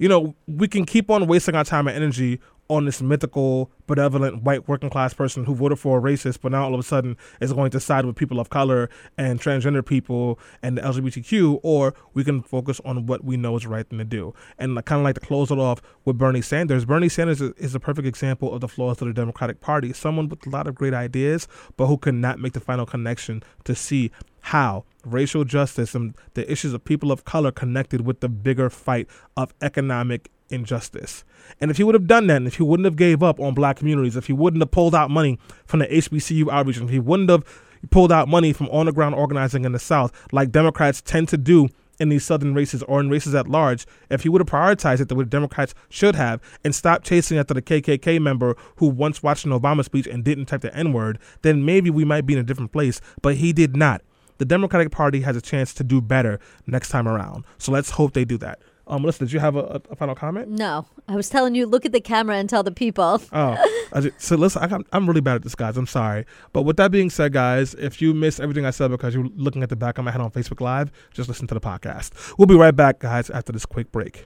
You know, we can keep on wasting our time and energy on this mythical, benevolent white working class person who voted for a racist, but now all of a sudden is going to side with people of color and transgender people and the LGBTQ, or we can focus on what we know is the right thing to do. And I kind of like to close it off with Bernie Sanders. Bernie Sanders is, is a perfect example of the flaws of the Democratic Party. Someone with a lot of great ideas, but who could not make the final connection to see how racial justice and the issues of people of color connected with the bigger fight of economic injustice. And if he would have done that, if he wouldn't have gave up on black communities, if he wouldn't have pulled out money from the HBCU outreach, if he wouldn't have pulled out money from on the ground organizing in the South, like Democrats tend to do in these southern races or in races at large, if he would have prioritized it the way Democrats should have and stopped chasing after the KKK member who once watched an Obama speech and didn't type the N word, then maybe we might be in a different place. But he did not. The Democratic Party has a chance to do better next time around. So let's hope they do that. Um, Melissa, did you have a, a, final comment? No, I was telling you, look at the camera and tell the people. oh, just, so listen, I, I'm really bad at this, guys. I'm sorry, but with that being said, guys, if you missed everything I said because you're looking at the back of my head on Facebook Live, just listen to the podcast. We'll be right back, guys, after this quick break.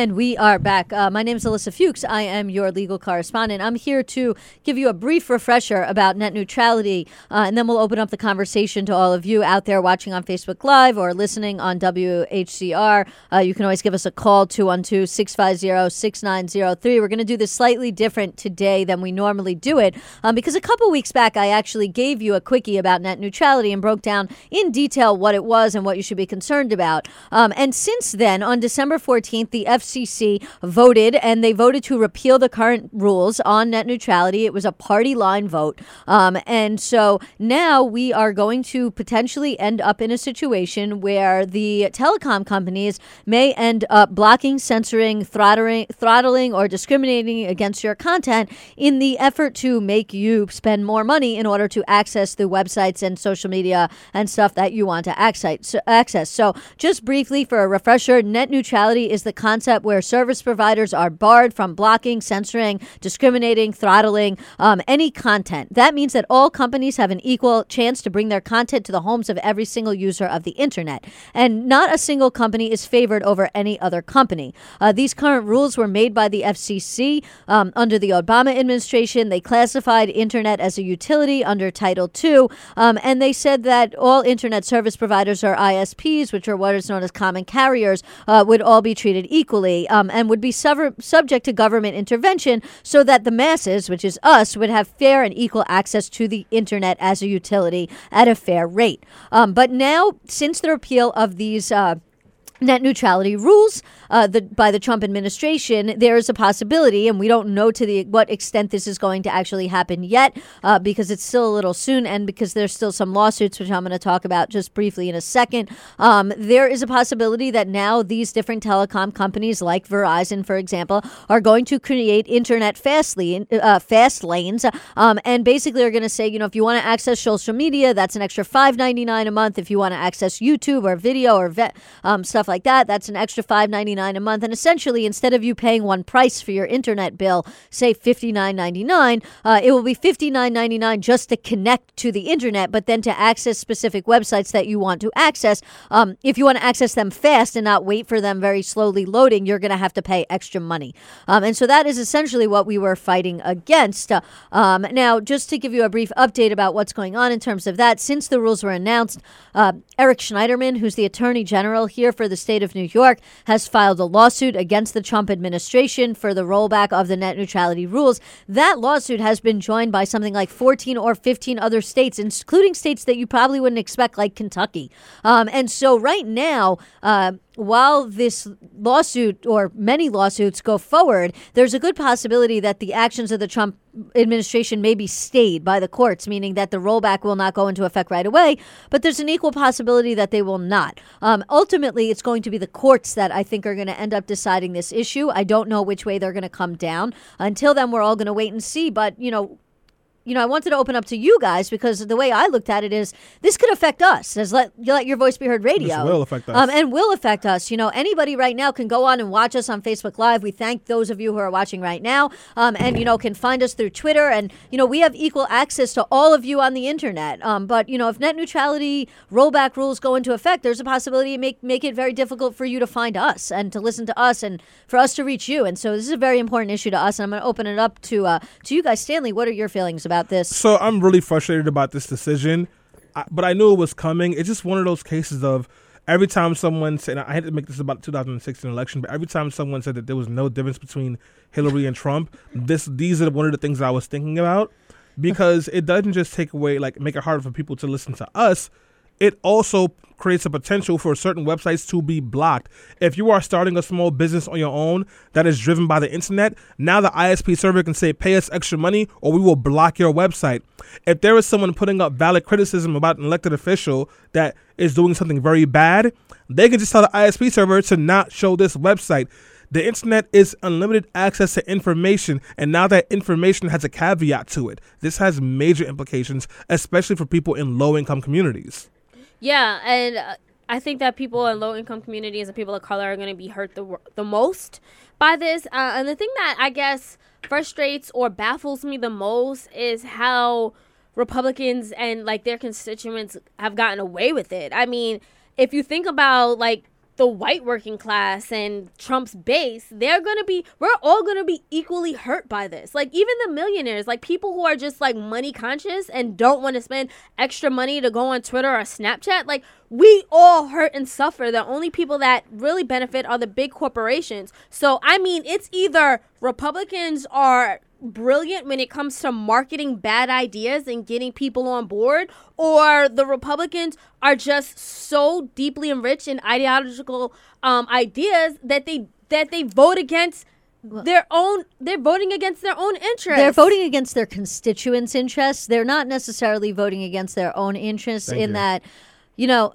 And we are back. Uh, my name is Ilyssa Fuchs. I am your legal correspondent. I'm here to give you a brief refresher about net neutrality, uh, and then we'll open up the conversation to all of you out there watching on Facebook Live or listening on WHCR. Uh, you can always give us a call, 212 650 6903. We're going to do this slightly different today than we normally do it um, because a couple weeks back I actually gave you a quickie about net neutrality and broke down in detail what it was and what you should be concerned about. Um, and since then, on December 14th, the FCC voted, and they voted to repeal the current rules on net neutrality. It was a party line vote. Um, and so now we are going to potentially end up in a situation where the telecom companies may end up blocking, censoring, throttling, throttling or discriminating against your content in the effort to make you spend more money in order to access the websites and social media and stuff that you want to access. So, just briefly for a refresher, net neutrality is the concept concept where service providers are barred from blocking, censoring, discriminating, throttling um, any content. That means that all companies have an equal chance to bring their content to the homes of every single user of the internet. And not a single company is favored over any other company. Uh, these current rules were made by the FCC um, under the Obama administration. They classified internet as a utility under Title II, um, and they said that all internet service providers or ISPs, which are what is known as common carriers, uh, would all be treated equally um, and would be subject to government intervention so that the masses, which is us, would have fair and equal access to the internet as a utility at a fair rate. Um, but now, since the repeal of these uh, net neutrality rules uh, the, by the Trump administration, there is a possibility, and we don't know to the what extent this is going to actually happen yet, uh, because it's still a little soon, and because there's still some lawsuits, which I'm going to talk about just briefly in a second. Um, there is a possibility that now these different telecom companies, like Verizon, for example, are going to create internet fast, lane, uh, fast lanes, um, and basically are going to say, you know, if you want to access social media, that's an extra $5.99 a month. If you want to access YouTube or video or ve- um, stuff like that, that's an extra $5.99 a month. And essentially, instead of you paying one price for your internet bill, say $59.99, uh, it will be $59.99 just to connect to the internet, but then to access specific websites that you want to access. Um, if you want to access them fast and not wait for them very slowly loading, you're going to have to pay extra money. Um, and so that is essentially what we were fighting against. Uh, um, now, just to give you a brief update about what's going on in terms of that, since the rules were announced, uh, Eric Schneiderman, who's the Attorney General here for the state of New York, has filed a lawsuit against the Trump administration for the rollback of the net neutrality rules. That lawsuit has been joined by something like 14 or 15 other states, including states that you probably wouldn't expect, like Kentucky. Um, and so, right now, uh, while this lawsuit or many lawsuits go forward, there's a good possibility that the actions of the Trump administration may be stayed by the courts, meaning that the rollback will not go into effect right away. But there's an equal possibility that they will not. Um, ultimately, it's going to be the courts that I think are going to end up deciding this issue. I don't know which way they're going to come down. Until then, we're all going to wait and see. But, you know, you know, I wanted to open up to you guys because the way I looked at it is this could affect us as let let your voice be heard radio. This will affect us. Um, and will affect us. You know, anybody right now can go on and watch us on Facebook Live. We thank those of you who are watching right now, um, and you know can find us through Twitter. And you know we have equal access to all of you on the internet. Um, but you know if net neutrality rollback rules go into effect, there's a possibility it make make it very difficult for you to find us and to listen to us and for us to reach you. And so this is a very important issue to us. And I'm going to open it up to uh, to you guys, Stanley. What are your feelings about this? So I'm really frustrated about this decision, I, but I knew it was coming. It's just one of those cases of every time someone said, I had to make this about the 2016 election, but every time someone said that there was no difference between Hillary and Trump, this these are one of the things I was thinking about because it doesn't just take away like make it harder for people to listen to us. It also creates a potential for certain websites to be blocked. If you are starting a small business on your own that is driven by the internet, now the ISP server can say, pay us extra money or we will block your website. If there is someone putting up valid criticism about an elected official that is doing something very bad, they can just tell the ISP server to not show this website. The internet is unlimited access to information, and now that information has a caveat to it. This has major implications, especially for people in low income communities. Yeah, and uh, I think that people in low income communities and people of color are going to be hurt the the most by this. Uh, and the thing that I guess frustrates or baffles me the most is how Republicans and like their constituents have gotten away with it. I mean, if you think about like the white working class and Trump's base, they're going to be, we're all going to be equally hurt by this. Like, even the millionaires, like people who are just like money conscious and don't want to spend extra money to go on Twitter or Snapchat, like, we all hurt and suffer. The only people that really benefit are the big corporations. So, I mean, it's either Republicans are brilliant when it comes to marketing bad ideas and getting people on board, or the Republicans are just so deeply enriched in ideological um, ideas that they that they vote against their own. They're voting against their own interests. They're voting against their constituents' interests. They're not necessarily voting against their own interests Thank in you. that, you know,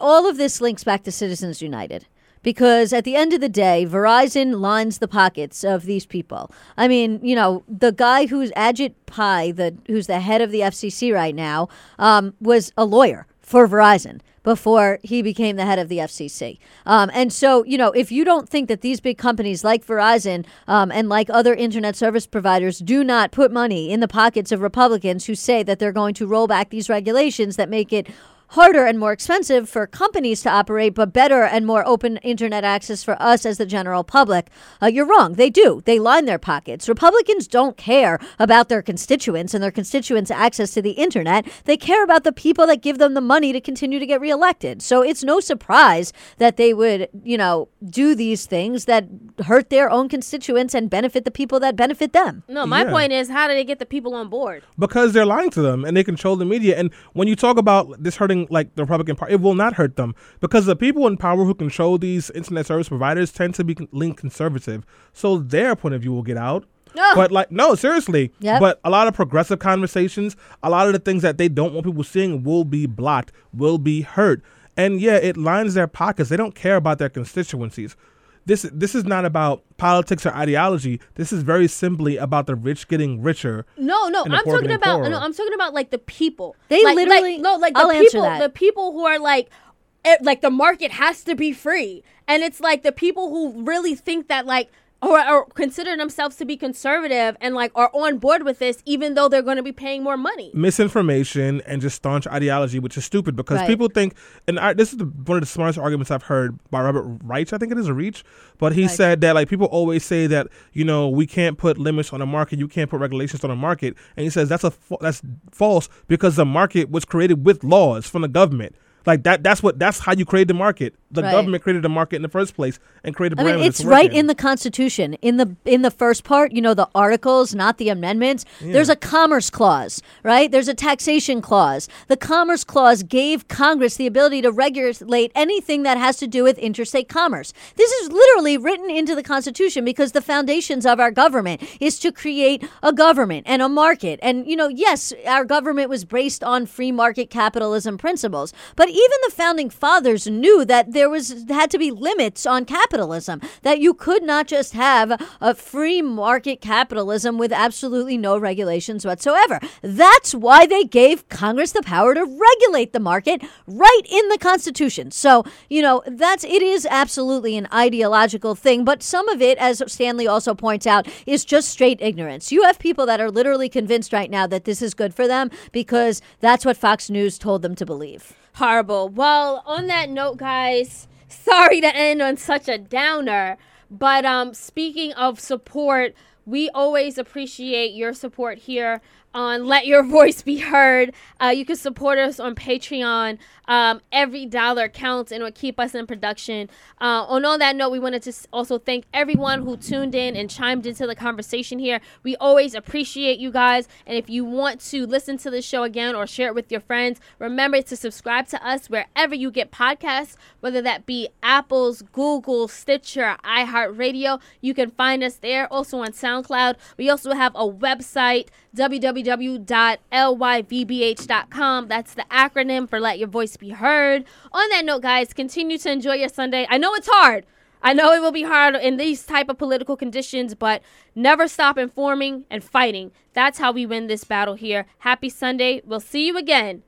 all of this links back to Citizens United. Because at the end of the day, Verizon lines the pockets of these people. I mean, you know, the guy who's Ajit Pai, the who's the head of the FCC right now, um, was a lawyer for Verizon. before he became the head of the FCC. Um, and so, you know, if you don't think that these big companies like Verizon um, and like other internet service providers do not put money in the pockets of Republicans who say that they're going to roll back these regulations that make it harder and more expensive for companies to operate, but better and more open internet access for us as the general public. Uh, you're wrong. They do. They line their pockets. Republicans don't care about their constituents and their constituents' access to the internet. They care about the people that give them the money to continue to get reelected. So it's no surprise that they would, you know, do these things that hurt their own constituents and benefit the people that benefit them. No, my Yeah. point is, how do they get the people on board? because they're lying to them and they control the media. And when you talk about this hurting like the Republican Party, it will not hurt them because the people in power who control these internet service providers tend to be lean conservative. So their point of view will get out. But like no, seriously. Yep. But a lot of progressive conversations, a lot of the things that they don't want people seeing will be blocked, will be hurt. And yeah, it lines their pockets. They don't care about their constituencies. This this is not about politics or ideology. This is very simply about the rich getting richer. No, no, I'm talking about poorer. no, I'm talking about like the people. They Like- like- literally- no, like the I'll answer people, that. the people who are like, eh, like the market has to be free, and it's like the people who really think that like. Or, or consider themselves to be conservative and like are on board with this, even though they're going to be paying more money. misinformation and just staunch ideology, which is stupid because Right. people think, and I, this is the, one of the smartest arguments I've heard by Robert Reich, I think it is a Reach, but he Right. said that like people always say that you know we can't put limits on the market, you can't put regulations on the market, and he says that's a that's false because the market was created with laws from the government. Like that, that's what that's how you create the market. The Right. government created a market in the first place and created. I mean, it's right in the Constitution. In the in the first part, you know, the articles, not the amendments. There's a commerce clause, right? There's a taxation clause. The commerce clause gave Congress the ability to regulate anything that has to do with interstate commerce. This is literally written into the Constitution because the foundations of our government is to create a government and a market. And you know, yes, our government was based on free market capitalism principles, but even the founding fathers knew that there was had to be limits on capitalism that you could not just have a free market capitalism with absolutely no regulations whatsoever. That's why they gave congress the power to regulate the market right in the constitution. So you know that's it is absolutely an ideological thing but some of it as stanley also points out is just straight ignorance. You have people that are literally convinced right now that this is good for them because that's what fox news told them to believe Horrible. Well, on that note, guys, sorry to end on such a downer, but um, speaking of support, we always appreciate your support here on Let Your Voice Be Heard. Uh, you can support us on Patreon. Um, every dollar counts and will keep us in production. Uh, on all that note, we wanted to also thank everyone who tuned in and chimed into the conversation here. We always appreciate you guys. And if you want to listen to the show again or share it with your friends, remember to subscribe to us wherever you get podcasts, whether that be Apple's, Google, Stitcher, iHeartRadio. You can find us there. Also on SoundCloud. We also have a website www.lyvbh.com. That's the acronym for Let Your Voice Be Heard. On that note, guys, continue to enjoy your Sunday. I know it's hard. I know it will be hard in these type of political conditions, but never stop informing and fighting. That's how we win this battle here. Happy Sunday. We'll see you again